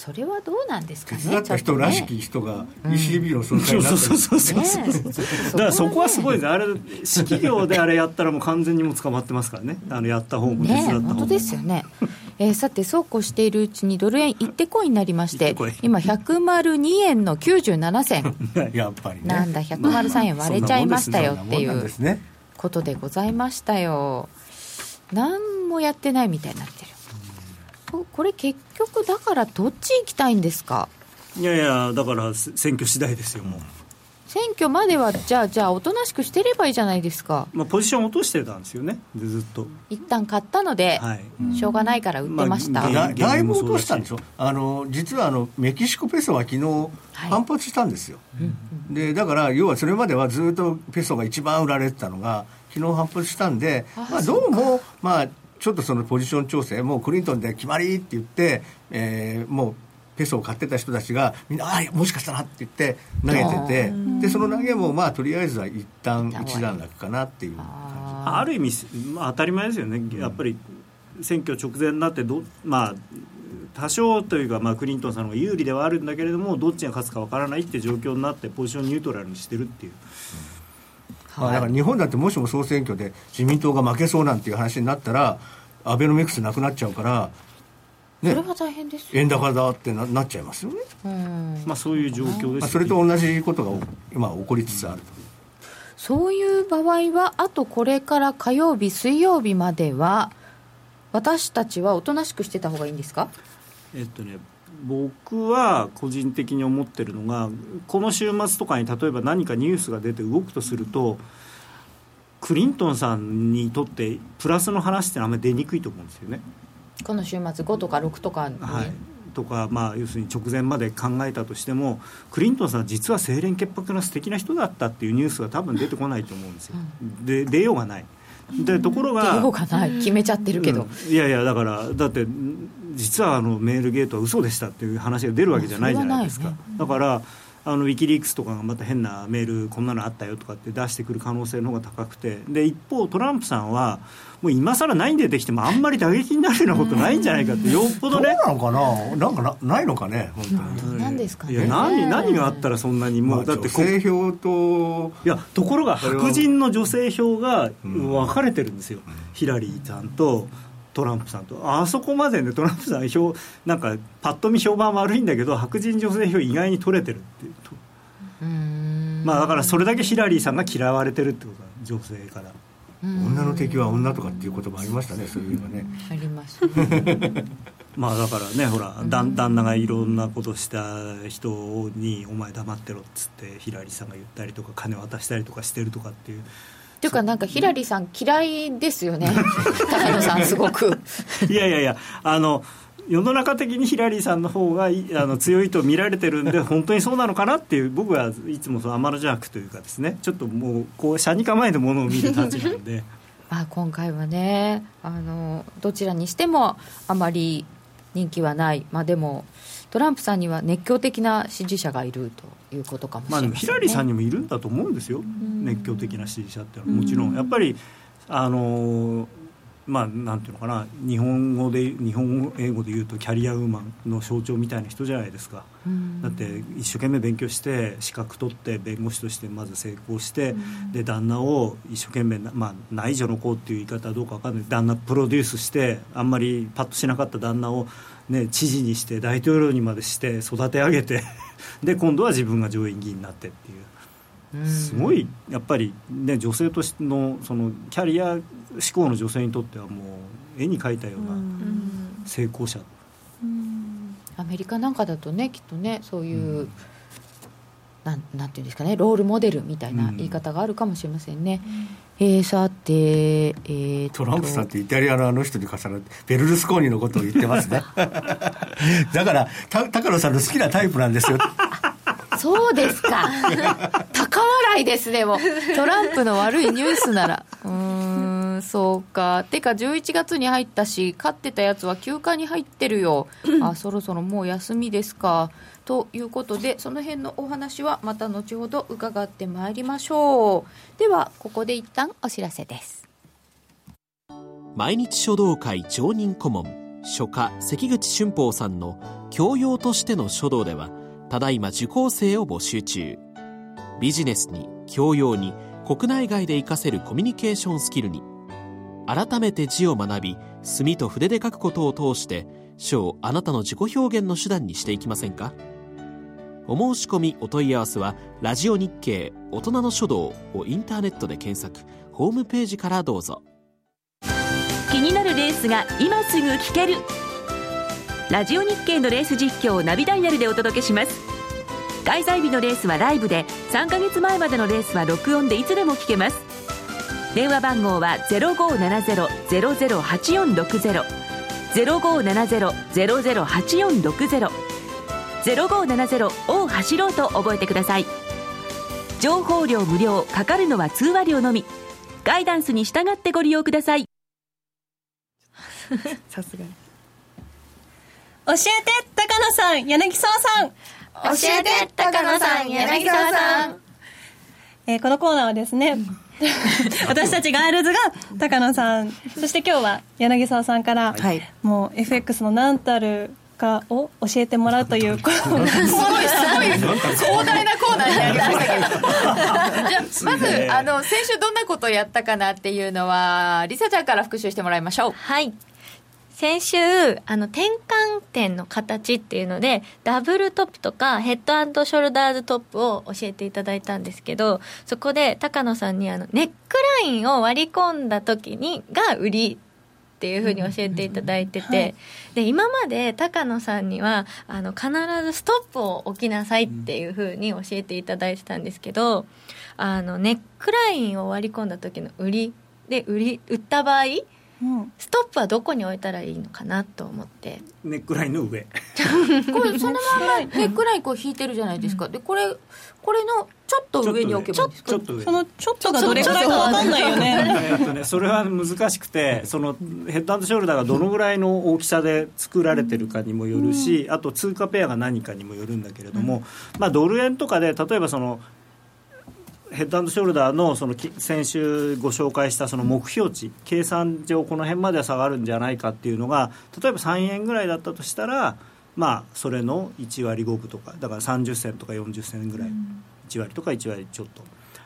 それはどうなんですかね手伝った人らしき人が ECB の総裁そうになったりそうそうそうそうねだからそこはすごいです。あれ私企業であれやったらもう完全にもう捕まってますからね。あのやった方も手伝った方も、ね本当ですよね、えーさてそうこうしているうちにドル円一手コインになりまして今102円の97銭 やっぱりね。なんだ103円割れちゃいましたよっていうことでございましたよ。何もやってないみたいになってるここれ結局だからどっち行きたいんですか？いやいやだからせ選挙次第ですよもう、選挙まではじゃあじゃあおとなしくしてればいいじゃないですか。まあ、ポジション落としてたんですよねでずっと。一旦買ったので、はい。しょうがないから売ってました、まあだだいぶ落としたんでしょ？あの実はあのメキシコペソは昨日はい。反発したんですよ、でだから要はそれまではずっとペソが一番売られてたのが昨日反発したんであまあ、どうもまあちょっとそのポジション調整もうクリントンで決まりって言って、えーもうペソを買ってた人たちがみんなああもしかしたらって言って投げててでその投げもまあとりあえずは一旦一段落かなっていう感ある意味、まあ、当たり前ですよね、やっぱり選挙直前になってど、まあ、多少というか、まあ、クリントンさんの方が有利ではあるんだけれども、どっちが勝つかわからないっていう状況になって、ポジションニュートラルにしてるっていう、じ、まあ、だから日本だってもしも総選挙で自民党が負けそうなんていう話になったらアベノミクスなくなっちゃうから、ねそれ、は大変ですよ、円高だってななっちゃいますよね、うん、まあ、そういう状況ですまあ、それと同じことが今起こりつつある。と。そういう場合はあとこれから火曜日水曜日までは私たちはおとなしくしてた方がいいんですか？えっとね、僕は個人的に思ってるのが、この週末とかに例えば何かニュースが出て動くとすると、クリントンさんにとって、プラスの話ってあんまり出にくいと思うんですよね。この週末5とか6とかに、はい、とか、まあ、要するに直前まで考えたとしてもクリントンさんは実は清廉潔白な素敵な人だったっていうニュースが多分出てこないと思うんですよ、で出ようがない。でところが出ようがない。決めちゃってるけど、うん。いやいやだからだってん実はあのメールゲートは嘘でしたっていう話が出るわけじゃないじゃないですか、それはないだからあのウィキリークスとかがまた変なメールこんなのあったよとかって出してくる可能性の方が高くて。で一方トランプさんはもう今更何出てきてもあんまり打撃になるようなことないんじゃないかってよっぽどうどねなのかな？なんかなないのかね？本当に。何ですかね。いや何何があったらそんなにもう、まあだってこ女性票といやところが白人の女性票がん。分かれてるんですよ、ヒラリーさんとトランプさんとあそこまでねトランプさん票なんかパッと見評判悪いんだけど白人女性票意外に取れてるっていうと。まあだからそれだけヒラリーさんが嫌われてるってことだ女性から。女の敵は女とかっていう言葉ありましたねそういうのね。ありますね。まあだからねほら旦旦那がいろんなことした人に「お前黙ってろ」っつってヒラリーさんが言ったりとか金渡したりとかしてるとかっていういうかなんかヒラリーさん嫌いですよね。高野さんすごく。いやいやいやあの世の中的にヒラリーさんの方がいあの強いと見られてるんで本当にそうなのかなっていう僕はいつもその天の邪悪というかですね。ちょっともうこう車に構えてものを見るたちなんで。まあ今回はねあのどちらにしてもあまり人気はない。まあでもトランプさんには熱狂的な支持者がいるということかもしれません、ね。もヒラリーさんにもいるんだと思うんですよ。熱狂的な支持者ってのはもちろん。やっぱりあのまあなんていうのかな。日本語で日本語英語で言うとキャリアウーマンの象徴みたいな人じゃないですか。うん。だって一生懸命勉強して資格取って弁護士としてまず成功して、で旦那を一生懸命な、まあ、内助の子っていう言い方はどうか分かんない。旦那プロデュースしてあんまりパッとしなかった旦那を、ね、知事にして大統領にまでして育て上げて で今度は自分が上院議員になってっていう。すごいやっぱり、ね、女性としてのそのキャリア志向の女性にとってはもう絵に描いたような成功者、アメリカなんかだとねきっとねそういう、うんなんなんていうんですかねロールモデルみたいな言い方があるかもしれませんね、うん、えー、さて、えー、トランプさんってイタリアのあの人に重なってベルルスコーニのことを言ってますね。だから高野さんの好きなタイプなんですよ。そうですか。高笑いですねもう。トランプの悪いニュースなら。うんそうか。てか11月に入ったし勝ってたやつは休暇に入ってるよ。あそろそろもう休みですかということでその辺のお話はまた後ほど伺ってまいりましょう。ではここで一旦お知らせです。毎日書道会常任顧問書家関口俊宝さんの教養としての書道ではただいま受講生を募集中。ビジネスに教養に国内外で活かせるコミュニケーションスキルに改めて字を学び墨と筆で書くことを通して書をあなたの自己表現の手段にしていきませんか？お申し込みお問い合わせは「ラジオ日経大人の書道」をインターネットで検索ホームページからどうぞ。気になるレースが今すぐ聞ける。ラジオ日経のレース実況をナビダイヤルでお届けします。開催日のレースはライブで3ヶ月前までのレースは録音でいつでも聞けます。電話番号は0570-008460 0570-008460 0570を走ろうと覚えてください。情報量無料かかるのは通話料のみ。ガイダンスに従ってご利用ください。さすがに。教えて高野さん柳沢さん。教えて高野さん柳沢さん、えー、このコーナーはですね 私たちガールズが高野さんそして今日は柳沢さんから、はい、もう FX の何たるかを教えてもらうとい。うすごい。すごい。壮大なコーナーになりましたけどじゃあまずあの先週どんなことをやったかなってい。うのはりさちゃんから復習してもらい。ましょうはい。先週あの転換点の形ってい。うのでダブルトップとかヘッドショルダーズトップを教えてい。ただい。たんですけどそこで高野さんにあのネックラインを割り込んだ時にが売りっていうふうに教えていただいてて、はい、で今まで高野さんにはあの必ずストップを置きなさいっていうふうに教えていただいてたんですけどあのネックラインを割り込んだ時の売りで売り売った場合うん、ストップはどこに置いたらいいのかなと思って。ネックラインの上。これそのままネックラインこう引いてるじゃないですか、でこれこれのちょっと上に置けばいいですか？ちょっとそのちょっとがどれくらいか分かんないよねえっとねそれは難しくてそのヘッドショルダーがどのぐらいの大きさで作られてるかにもよるし、あと通貨ペアが何かにもよるんだけれども、まあドル円とかで例えばそのヘッドショルダーのその先週ご紹介したその目標値計算上この辺までは下がるんじゃないかっていうのが例えば3円ぐらいだったとしたらまあそれの1割5分とかだから30銭とか40銭ぐらい、1割とか1割ちょっと。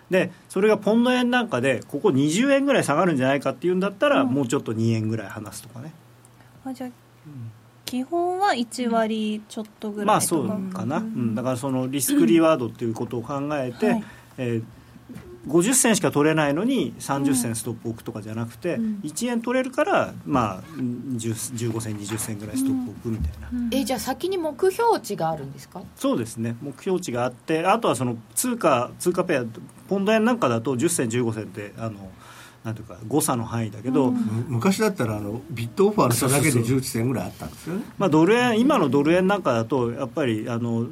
でそれがポンド円なんかでここ20円ぐらい下がるんじゃないかっていうんだったら、もうちょっと2円ぐらい離すとかね。あじゃあ、基本は1割ちょっとぐらいまあそうかな、うん、だからそのリスクリワードっていうことを考えて、はい。えー、50銭しか取れないのに30銭ストップ置くとかじゃなくて、うん、1円取れるからまあ15銭20銭ぐらいストップ置くみたいな、うん、えじゃあ先に目標値があるんですか？そうですね。目標値があってあとはその通貨通貨ペアポンド円なんかだと10銭15銭ってあのなんていうか誤差の範囲だけど、うん、昔だったらあのビットオファーの差だけで11銭ぐらいあったんですよね。まあ、ドル円今のドル円なんかだとやっぱりあの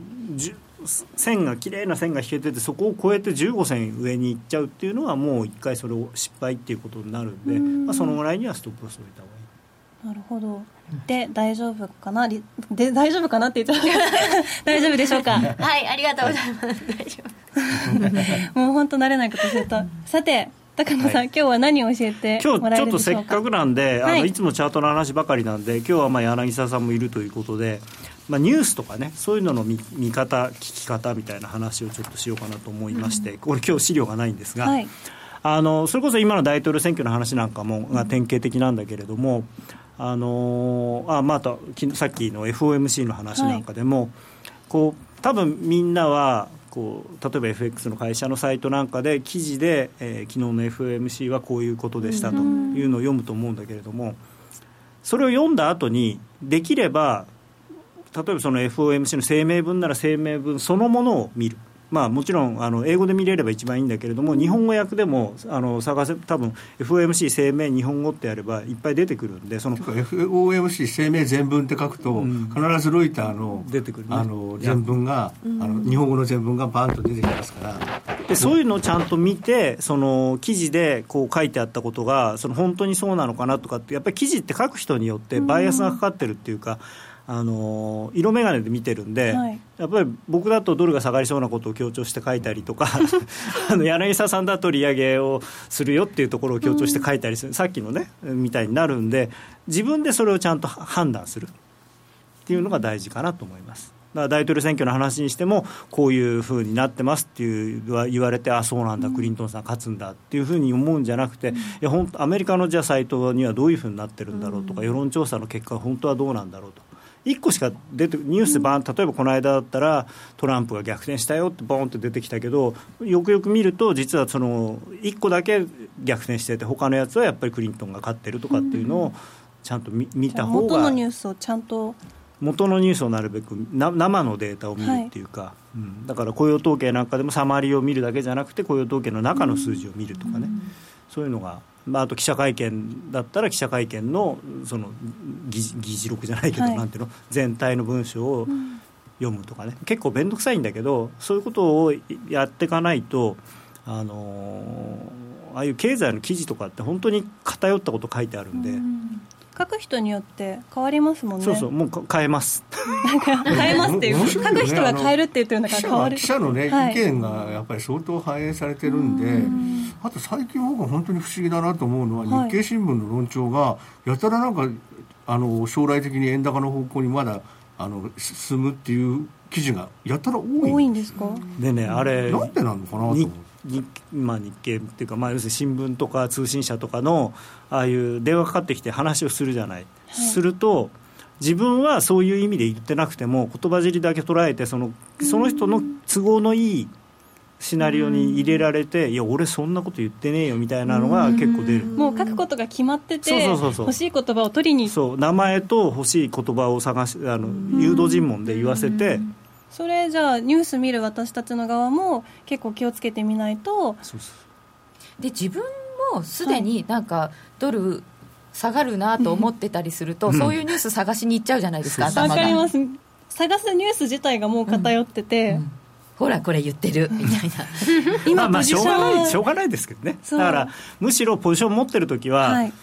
線が綺麗な線が引けててそこを越えて15線上に行っちゃうっていうのはもう一回それを失敗っていうことになるんで、まあ、そのぐらいにはストップロスを置いた方がいい。なるほど。で大丈夫かな？で大丈夫かなって言っちゃう。大丈夫でしょうか？はいありがとうございます。大丈夫 もう本当慣れないことするとさて高野さん、はい、今日は何を教えて今日ちょっとせっかくなんで、はい、あのいつもチャートの話ばかりなんで今日はまあ柳沢さんもいるということでまあ、ニュースとかねそういうのの見見方聞き方みたいな話をちょっとしようかなと思いまして、うん、これ今日資料がないんですが、はい、あのそれこそ今の大統領選挙の話なんかもが典型的なんだけれども、あのあまたさっきの FOMC の話なんかでも、はい、こう多分みんなはこう例えば FX の会社のサイトなんかで記事で、えー、昨日の FOMC はこういうことでしたというのを読むと思うんだけれどもそれを読んだ後にできれば例えばその FOMC の声明文なら声明文そのものを見る。まあ、もちろんあの英語で見れれば一番いいんだけれども日本語訳でもあの探せ多分 FOMC 声明日本語ってやればいっぱい出てくるんでその FOMC 声明全文って書くと、うん、必ずロイターの出てくる、ね、あの全文が、あの日本語の全文がバンと出てきますから。でそういうのをちゃんと見てその記事でこう書いてあったことがその本当にそうなのかなとかってやっぱり記事って書く人によってバイアスがかかってるっていうか。うんあの色眼鏡で見てるんで、はい、やっぱり僕だとドルが下がりそうなことを強調して書いたりとか あの柳沢さんだと利上げをするよっていうところを強調して書いたりする、うん、さっきのねみたいになるんで自分でそれをちゃんと判断する。っていうのが大事かなと思います。だから大統領選挙の話にしてもこういうふうになってますっていう言われてあそうなんだクリントンさん勝つんだっていうふうに思うんじゃなくて、いや本当アメリカのじゃあサイトにはどういうふうになってるんだろうとか、世論調査の結果は本当はどうなんだろうと1個しか出てニュースでバーン例えばこの間だったらトランプが逆転したよってボーンって出てきたけどよくよく見ると実はその1個だけ逆転してて他のやつはやっぱりクリントンが勝ってるとかっていうのをちゃんと見見た方が元のニュースをちゃんと元のニュースをなるべくな生のデータを見るっていうか、はい、うん、だから雇用統計なんかでもサマリーを見るだけじゃなくて雇用統計の中の数字を見るとかね、そういうのがまあ、あと記者会見だったら記者会見のその議議事録じゃないけど、はい、なんていうの全体の文章を読むとかね、うん、結構面倒くさいんだけどそういうことをやっていかないとあのー、ああいう経済の記事とかって本当に偏ったこと書いてあるんで、うん書く人によって変わりますもんね。そうそうもう変えます。変えますっていう、ね、書く人が変えるって言ってるんだから変わる記者のね、はい、意見がやっぱり相当反映されてるんであと最近僕は本当に不思議だなと思うのは、日経新聞の論調がやたらなんかあの将来的に円高の方向にまだあの進むっていう記事がやたら多い。多いんですか？でねあれなんでなのかなと思って。日,、まあ、日経っていうか、まあ、要するに新聞とか通信社とかのああいう電話かかってきて話をするじゃない、はい、すると自分はそういう意味で言ってなくても言葉尻だけ捉えてそのその人の都合のいいシナリオに入れられて、いや俺そんなこと言ってねえよみたいなのが結構出る。もう書くことが決まってて欲しい言葉を取りにそう名前と欲しい言葉を探しあの誘導尋問で言わせてそれじゃあニュース見る私たちの側も結構気をつけてみないと。で自分もすでになんかドル下がるなと思ってたりすると、うん、そういうニュース探しに行っちゃうじゃないですか、わ、かります。探すニュース自体がもう偏ってて、うん。うんほらこれ言ってる。みたいな。今まあしょうがないしょうがないですけどね。だからむしろポジション持ってる時は、はい、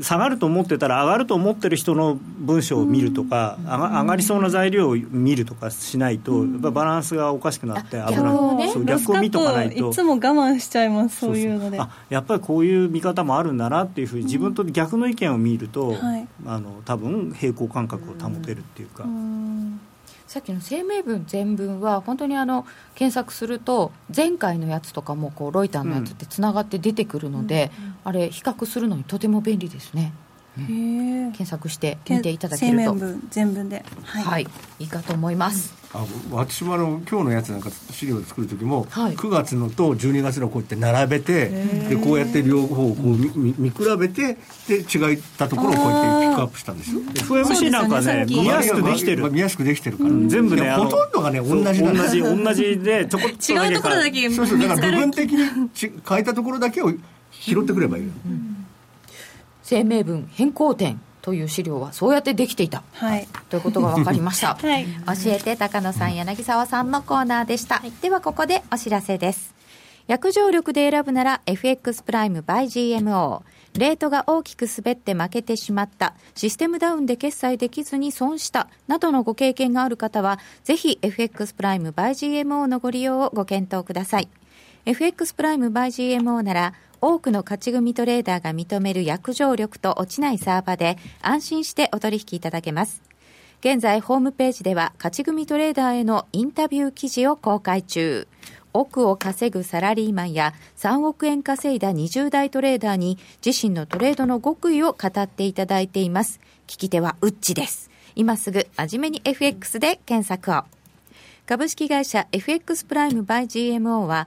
下がると思ってたら上がると思ってる人の文章を見るとか、上が上がりそうな材料を見るとかしないと、やっぱバランスがおかしくなって危ない、ね、そう逆を見とかないと。いつも我慢しちゃいますそういうので。あやっぱりこういう見方もあるんだなっていうふうに自分と逆の意見を見ると、あの多分平行感覚を保てるっていうか。うんさっきの声明文全文は本当にあの検索すると前回のやつとかもこうロイターのやつってつながって出てくるので、うんあれ比較するのにとても便利ですね。検索して見ていただけると。全文で、はい、はい、いいかと思います、あ私もあの今日のやつなんか資料で作る時も、はい、9月のと12月のこうやって並べてでこうやって両方こう見見比べてで違ったところをこうやってピックアップしたんですよ。FMC なんかね見やすくできてる、見やすくできてるから、全部ねほとんどがね同じ同じ同じでちょこっと違うところだけそうそうだから部分的にち 変えたところだけを拾ってくればいい、うん声明文変更点という資料はそうやってできていた、はい、ということが分かりました、はい、教えて高野さん柳沢さんのコーナーでした、はい、ではここでお知らせです。約定力で選ぶなら FX プライム by GMO レートが大きく滑って負けてしまった、システムダウンで決済できずに損した、などのご経験がある方は、ぜひ FX プライム by GMO のご利用をご検討ください。FX プライム by GMO なら、多くの勝ち組トレーダーが認める約定力と落ちないサーバで安心してお取引いただけます。現在ホームページでは勝ち組トレーダーへのインタビュー記事を公開中。億を稼ぐサラリーマンや3億円稼いだ20代トレーダーに自身のトレードの極意を語っていただいています。聞き手はウッチです。今すぐ真面目に FX で検索を。株式会社 FX プライムバイ GMO は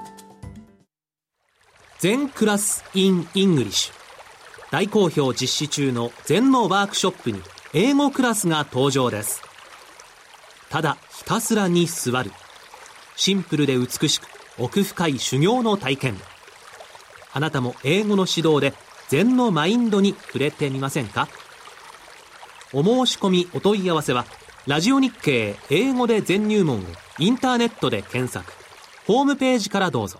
全クラス in English 大好評実施中の全のワークショップに英語クラスが登場です。ただひたすらに座る。シンプルで美しく奥深い修行の体験。あなたも英語の指導で禅のマインドに触れてみませんか？お申し込みお問い合わせはラジオ日経英語で全入門をインターネットで検索。ホームページからどうぞ。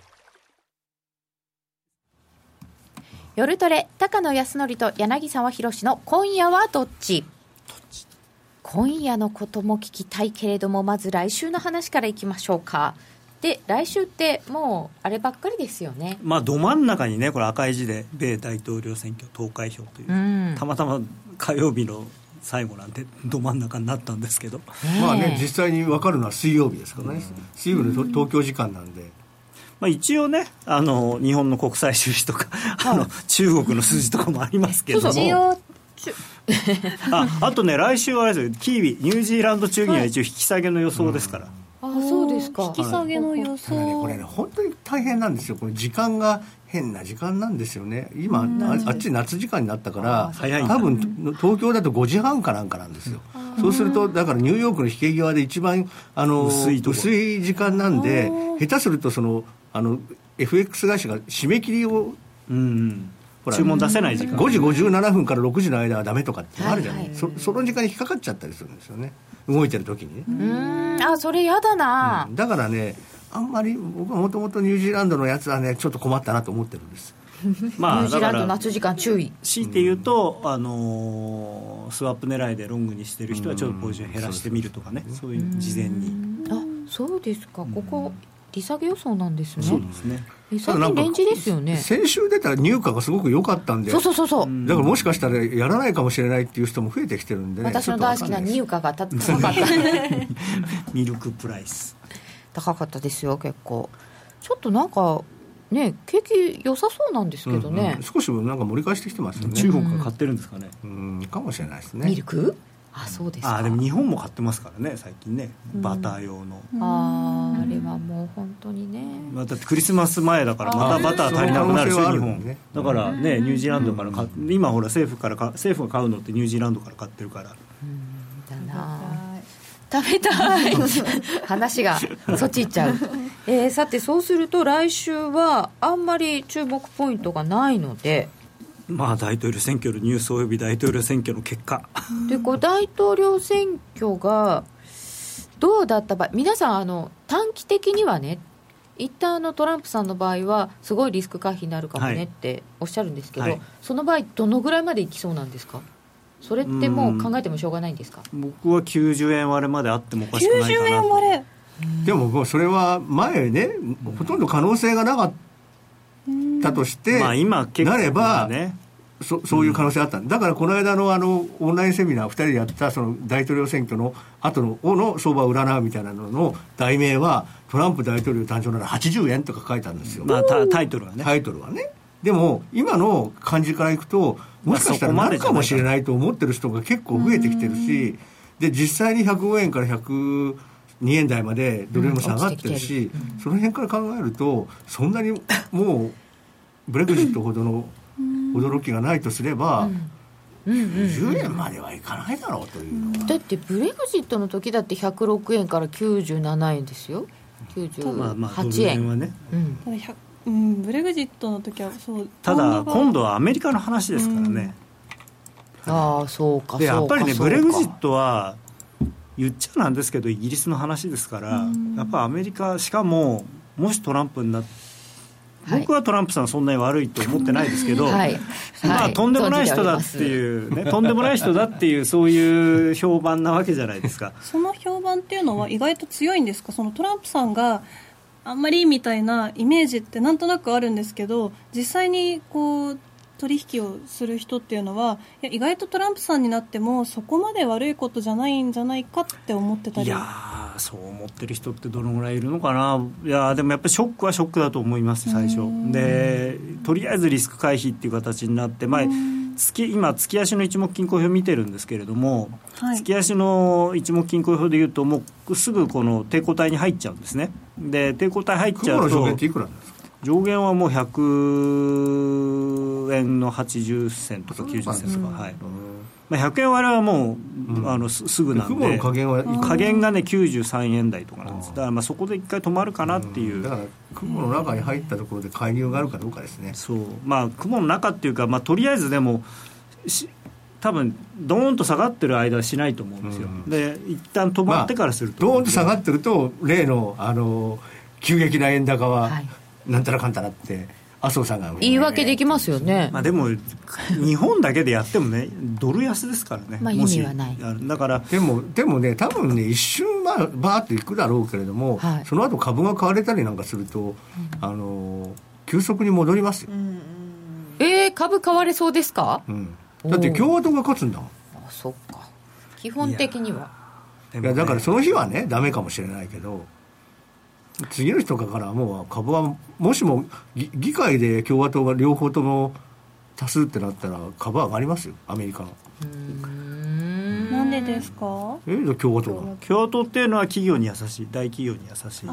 夜トレ高野康則と柳沢博の今夜はどっち？今夜のことも聞きたいけれどもまず来週の話からいきましょうか。で来週ってもうあればっかりですよね。まあど真ん中にねこれ赤い字で米大統領選挙投開票という、うん、たまたま火曜日の最後なんでど真ん中になったんですけど、まあね実際に分かるのは水曜日ですからね、うん、水曜日の東京時間なんで。まあ、一応ねあの日本の国際収支とか、あの中国の数字とかもありますけども。ああとね来週はあれですよ。キーウィニュージーランド中銀は一応引き下げの予想ですから、あそうですか。引き下げの予想、ね、これね本当に大変なんですよ。これ時間が変な時間なんですよね。今あっち夏時間になったから多分東京だと5時半かなんかなんですよ。そうするとだからニューヨークの引け際で一番あの薄い薄い時間なんで下手するとそのあの FX 会社が締め切りを、うん、注文出せない時間。5時57分から6時の間はダメとかってあるじゃない、はいはい、そその時間に引っかかっちゃったりするんですよね。動いてる時にねうん。あそれやだな、うん、だからねあんまり僕はもともとニュージーランドのやつはねちょっと困ったなと思ってるんです。まあ、ニュージーランド夏時間注意。強いて言うと、あのー、スワップ狙いでロングにしてる人はちょっとポジション減らしてみるとかね、そういう事前に。あそうですか。ここ利下げ予想なんですね。そうですね。最近レンジですよね。先週出た入荷がすごく良かったんで。そうそうそうそう。だからもしかしたらやらないかもしれないっていう人も増えてきてるんで、ね、私の大好きな入荷が高かった。ミルクプライス。高かったですよ結構。ちょっとなんかね景気良さそうなんですけどね、うんうん、少しなんか盛り返してきてますよね。中国が買ってるんですかね。うん。かもしれないですね。ミルク？あそうですあでも日本も買ってますからね最近ね。バター用の、うん、ああれはもう本当にね、まあ、だってクリスマス前だからまたバター足りなくなるでしょ日本、ね、だからねニュージーランドから買今ほら政府から政府が買うのってニュージーランドから買ってるから。うん。だな。食べたい。話がそっち行っちゃう、えー、さてそうすると来週はあんまり注目ポイントがないのでまあ、大統領選挙のニュースおよび大統領選挙の結果。でこう大統領選挙がどうだった場合皆さんあの短期的にはね一旦あのトランプさんの場合はすごいリスク回避になるかもねっておっしゃるんですけど、はい、その場合どのぐらいまでいきそうなんですか？それってもう考えてもしょうがないんですか？僕は90円割れまであってもおかしくないかな90円割れ。でもそれは前ねほとんど可能性がなかったとして、まあ、今なれば、ね、そそういう可能性あった、うん、だからこの間のあのオンラインセミナー2人でやったその大統領選挙の後のの相場を占うみたいなのの題名はトランプ大統領誕生なら80円とか書いたんですよ、まあ、タイトルはね。タイトルはね。でも今の感じからいくともしかしたらなるかもしれないと思ってる人が結構増えてきてるしで実際に105円から102円台までドル円も下がってるし、うん、その辺から考えるとそんなにもうブレグジットほどの驚きがないとすれば、うん。うんうん、10円まではいかないだろうというのは。だってブレグジットの時だって106円から97円ですよ。98円、まあまあ、円はね、うん、うん、ブレグジットの時はそうただ今度ははアメリカの話ですからね、ああそうかでやっぱりねそうか。ブレグジットは言っちゃなんですけどイギリスの話ですから、やっぱアメリカしかももしトランプになってはい。僕はトランプさんそんなに悪いと思ってないですけど、はい。まあ、はい。とんでもない人だっていう、ね、とんでもない人だっていうそういう評判なわけじゃないですか。その評判っていうのは意外と強いんですか？そのトランプさんがあんまりみたいなイメージってなんとなくあるんですけど実際にこう取引をする人っていうのはいや意外とトランプさんになってもそこまで悪いことじゃないんじゃないかって思ってたり。いやーそう思ってる人ってどのぐらいいるのかな。いやーでもやっぱりショックはショックだと思います最初。でとりあえずリスク回避っていう形になって、まあ、月今月足の一目金衡表見てるんですけれども、はい。月足の一目金衡表でいうともうすぐこの抵抗体に入っちゃうんですねで抵抗体入っちゃうと雲の上限っていくらなんですか上限はもう100円の80銭とか90銭とか、はい。まあ、100円割れはもう、あのすすぐなんで。雲の加減は加減がね93円台とかなんです。だからまあそこで一回止まるかなっていう、だから雲の中に入ったところで介入があるかどうかですね。そう。まあ雲の中っていうか、まあ、とりあえずでもし多分ドーンと下がってる間はしないと思うんですよ、で一旦止まってからすると、ドーンと下がってると例のあの急激な円高は、なんたらかんたらって麻生さんが。言い訳できますよね、まあ、でも日本だけでやってもねドル安ですからね、まあ意味はない。あだからでもでもね多分ね一瞬まあバーッといくだろうけれども、はい。その後株が買われたりなんかすると、あの急速に戻りますよ、えー、株買われそうですか？うん。だって共和党が勝つんだもん。あそっか。基本的には。いやだからその日はねダメかもしれないけど次の日とかからもう株はもしも議議会で共和党が両方とも多数ってなったら株は上がりますよアメリカの。なんでですか？え共和党が。共和党っていうのは企業に優しい大企業に優しい。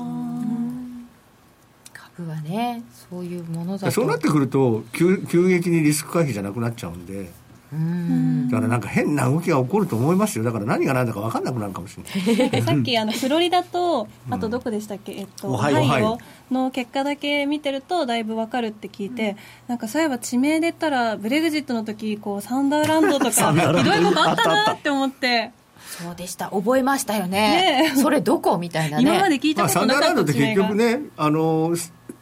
株はねそういうものだと。そうなってくると急急激にリスク回避じゃなくなっちゃうんでだからなんか変な動きが起こると思いますよ。だから何が何だか分かんなくなるかもしれない。さっきあのフロリダとあとどこでしたっけ、えっと、オハイオ。オハイオ。の結果だけ見てるとだいぶわかるって聞いて、なんかそういえば地名で言ったらブレグジットの時こうサンダーランドとか ひどいことあったなって思って。そうでした。覚えましたよね。ねえ。それどこ？みたいなね。今まで聞いたまあ、ことなかサンダーランドって結局ねあの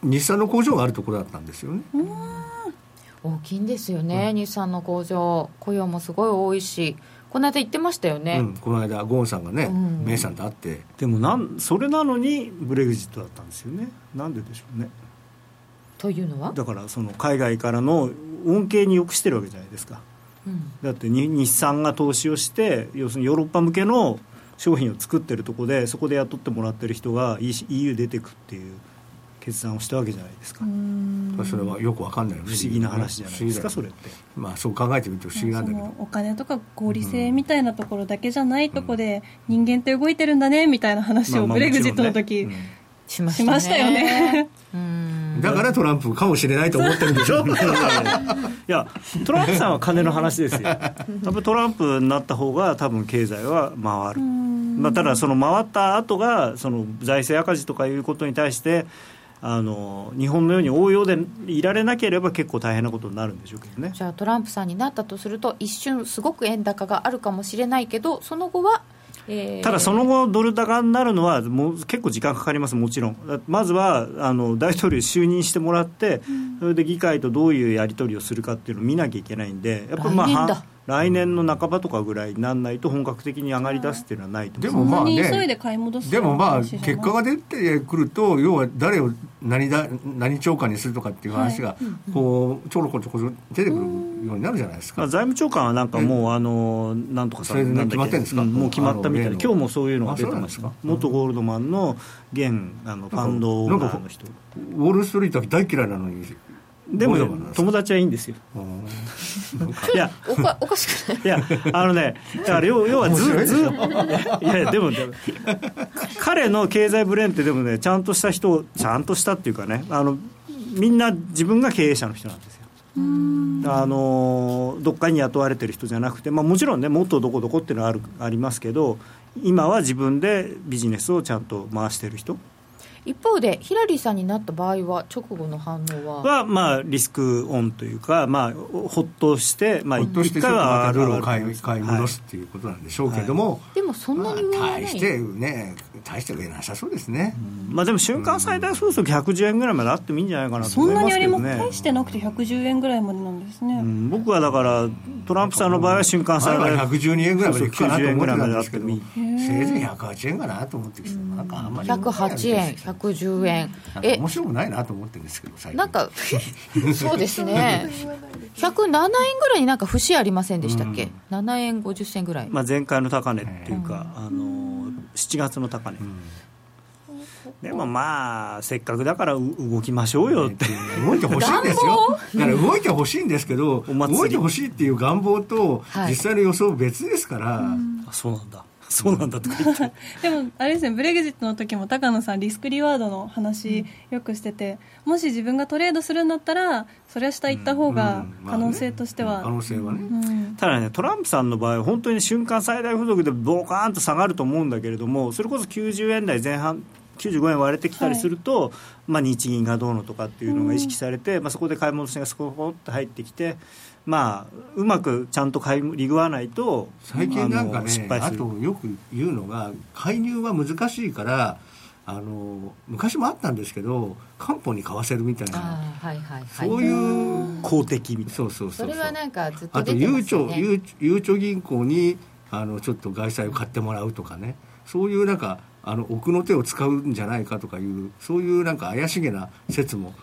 日産の工場があるところだったんですよね大きいんですよね、日産の工場。雇用もすごい多いし。この間言ってましたよね、うん、この間ゴーンさんがね、うん。メイさんと会って。でもなんそれなのにブレグジットだったんですよね。なんででしょうね。というのは、だからその海外からの恩恵によくしてるわけじゃないですか。うん。だってに日産が投資をして要するにヨーロッパ向けの商品を作ってるところでそこで雇ってもらってる人が EU 出てくっていう決断をしたわけじゃないですか。まあそれはよくわかんない。不思議な話じゃないですか不思議だよそれって。まあそう考えてみると不思議なんだけど。そのお金とか合理性みたいなところだけじゃないとこで人間って動いてるんだねみたいな話まあまあをブレグジットのもち時ろんね。しましましたよね。うん。だからトランプかもしれないと思ってるんでしょ。いやトランプさんは金の話ですよ。やっぱりトランプになった方が多分経済は回る、まあ、ただその回った後がその財政赤字とかいうことに対してあの日本のように応用でいられなければ結構大変なことになるんでしょうけどね。じゃあトランプさんになったとすると一瞬すごく円高があるかもしれないけどその後は、えーただその後、ドル高になるのはもう結構時間かかります、もちろん、まずはあの大統領就任してもらって、それで議会とどういうやり取りをするかっていうのを見なきゃいけないんで、やっぱりまあ来年の半ばとかぐらいにならないと、本格的に上がり出すっていうのはないとで思う。もまあそんなに急いねで買い戻すでもまあ結果が出てくると要は誰を何だ何長官にするとかっていう話がこうちょろこちょこ出てくるようになるじゃないですか。まあ、財務長官はなんかもう、あのなんとかさそれでなんだっけ。決まってんですか？うもう決まったみたいで、今日もそういうのが出てますか、元ゴールドマンの現あのファンドオーナーの人。ウォール・ストリートは大嫌いなのにでも友達はいいんですよ。うん いやおかおかしくない？いやあのねだから要要はずずょ。いやでも彼の経済ブレーンってでもねちゃんとした人ちゃんとしたっていうかねあのみんな自分が経営者の人なんですよ。あのどっかに雇われてる人じゃなくて、まあ、もちろんねもっとどこどこっていうのはあるありますけど今は自分でビジネスをちゃんと回してる人一方でヒラリーさんになった場合は直後の反応は？は、まあ、リスクオンというか、まあ、ほっとして、まあ、ほっとして一回はちょっとまたドルを買い買い戻すっていうことなんでしょうけれども、でもそんなに上はない、大してね大して上なさそうですね、まあ、でも瞬間最大風速110円ぐらいまであってもいいんじゃないかなとそん思いなにありもますけどね。大してなくて110円ぐらいまでなんですね、うん。僕はだからトランプさんの場合は瞬間最大前は112円ぐらいまでいくかなと思ってたんですけどそうそう90円。ぐらいまであってもいいせいぜい108円かなと思ってきてなんかあんまり。108円110円。え。面白くないなと思ってるんですけど最近。なんか そうですね。107円ぐらいになんか節ありませんでしたっけ、7円50銭ぐらい、まあ、前回の高値っていうか、あの7月の高値、でもまあせっかくだからう動きましょうよって、動いてほしいんですよ。だから動いてほしいんですけど動いてほしいっていう願望とはい。実際の予想別ですから、あそうなんだそうなんだとか言って。でもあれですねブレグジットの時も高野さんリスクリワードの話よくしてて、もし自分がトレードするんだったらそれは下行った方がうん可能性としては、可能性はね、うん。ただねトランプさんの場合本当に瞬間最大風速でボカーンと下がると思うんだけれどもそれこそ90円台前半95円割れてきたりすると、まあ、日銀がどうのとかっていうのが意識されて、まあ、そこで買い戻しがスコポッと入ってきて、まあ、うまくちゃんと買い利食わないと最近なんかねあとよく言うのが介入は難しいからあの昔もあったんですけど漢方に買わせるみたいなはいはいはい。そういう公的みたいな。そうそうそそう。れはなんかずっとあと出てまゆうちょすよねゆうゆうちょ銀行にあのちょっと外債を買ってもらうとかね。そういうなんかあの奥の手を使うんじゃないかとかいうそういうなんか怪しげな説も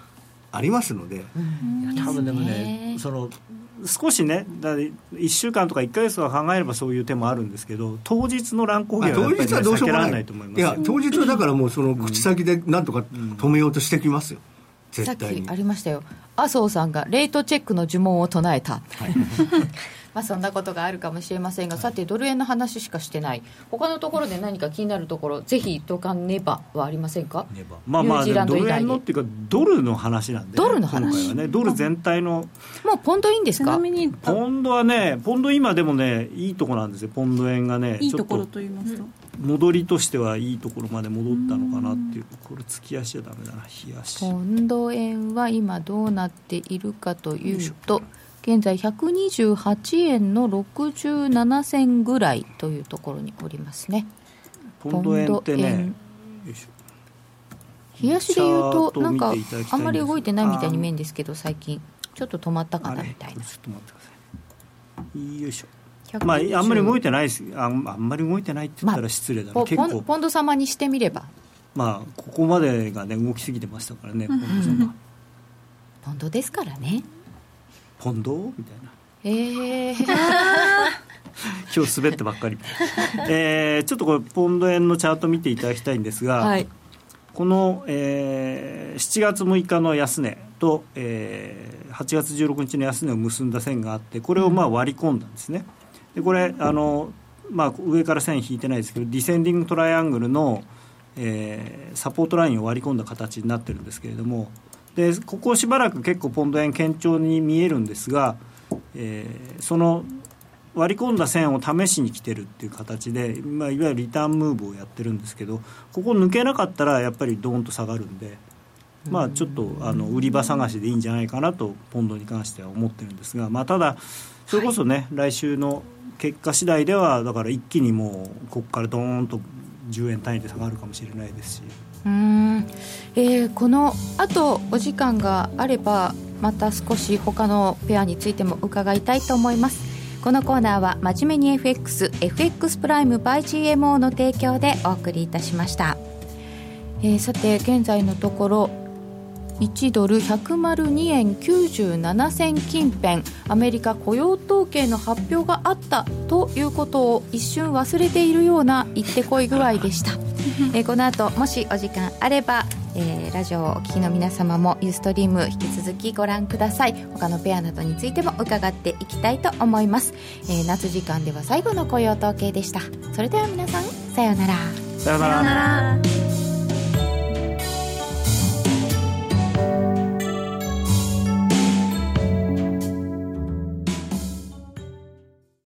ありますので、いや多分でもねその少しねだ1週間とか1か月とか考えればそういう手もあるんですけど当日の乱高下はやっぱり、ね、当日はどうしよ避けられうもないないと思いますよ。いや当日はだからもうその口先でなんとか止めようとしてきますよ、さっき絶対にありましたよ。麻生さんがレートチェックの呪文を唱えた、まあそんなことがあるかもしれませんがさてドル円の話しかしてない。他のところで何か気になるところぜひ言っとかねばはありませんか？まあまあニュージーランドドル円のっていうかドルの話なんで、ね、ドルの話？今回はねドル全体の。もうポンドいいんですか？ちなみにあポンドはねポンド今でもねいいとこなんですよ。ポンド円がねいいところちょっと言いますと、戻りとしてはいいところまで戻ったのかなっていうこれ月足じゃダメだな。日足ポンド円は今どうなっているかというと現在128円の67銭ぐらいというところにおりますね。ポンド円ってね冷やしで言うとなんかあんまり動いてないみたいに見えるんですけど最近。ちょっと止まったかなみたいな。ちょっと待ってください。よいしょ。120まああんまり動いてないです。あんあんまり動いてないって言ったら失礼だな、ポポン結構。ポンド様にしてみれば。まあここまでがね動きすぎてましたからねポンドさんがポンドですからねポンドみたいな。ええ今日滑ってばっかり、えーちょっとこれポンド円のチャート見ていただきたいんですが、はい。この、えー7月6日の安値と、えー8月16日の安値を結んだ線があってこれをまあ割り込んだんですね。でこれあの、まあ、上から線引いてないですけどディセンディングトライアングルの、えーサポートラインを割り込んだ形になってるんですけれどもでここしばらく結構ポンド円堅調に見えるんですが、えーその割り込んだ線を試しに来てるっていう形で、まあ、いわゆるリターンムーブをやってるんですけどここ抜けなかったらやっぱりドーンと下がるんで、まあ、ちょっとあの売り場探しでいいんじゃないかなとポンドに関しては思ってるんですが、まあ、ただそれこそね、来週の結果次第ではだから一気にもうここからドーンと10円単位で下がるかもしれないですし。うん。えーこのあとお時間があればまた少し他のペアについても伺いたいと思います。このコーナーは真面目に FXFX プライム by GMO の提供でお送りいたしました、えーさて現在のところ1ドル102円97銭近辺アメリカ雇用統計の発表があったということを一瞬忘れているような行ってこい具合でした、えーこの後もしお時間あれば、えーラジオをお聞きの皆様もユーストリーム引き続きご覧ください。他のペアなどについても伺っていきたいと思います、えー夏時間では最後の雇用統計でした。それでは皆さんさようなら。さようなら。さよなら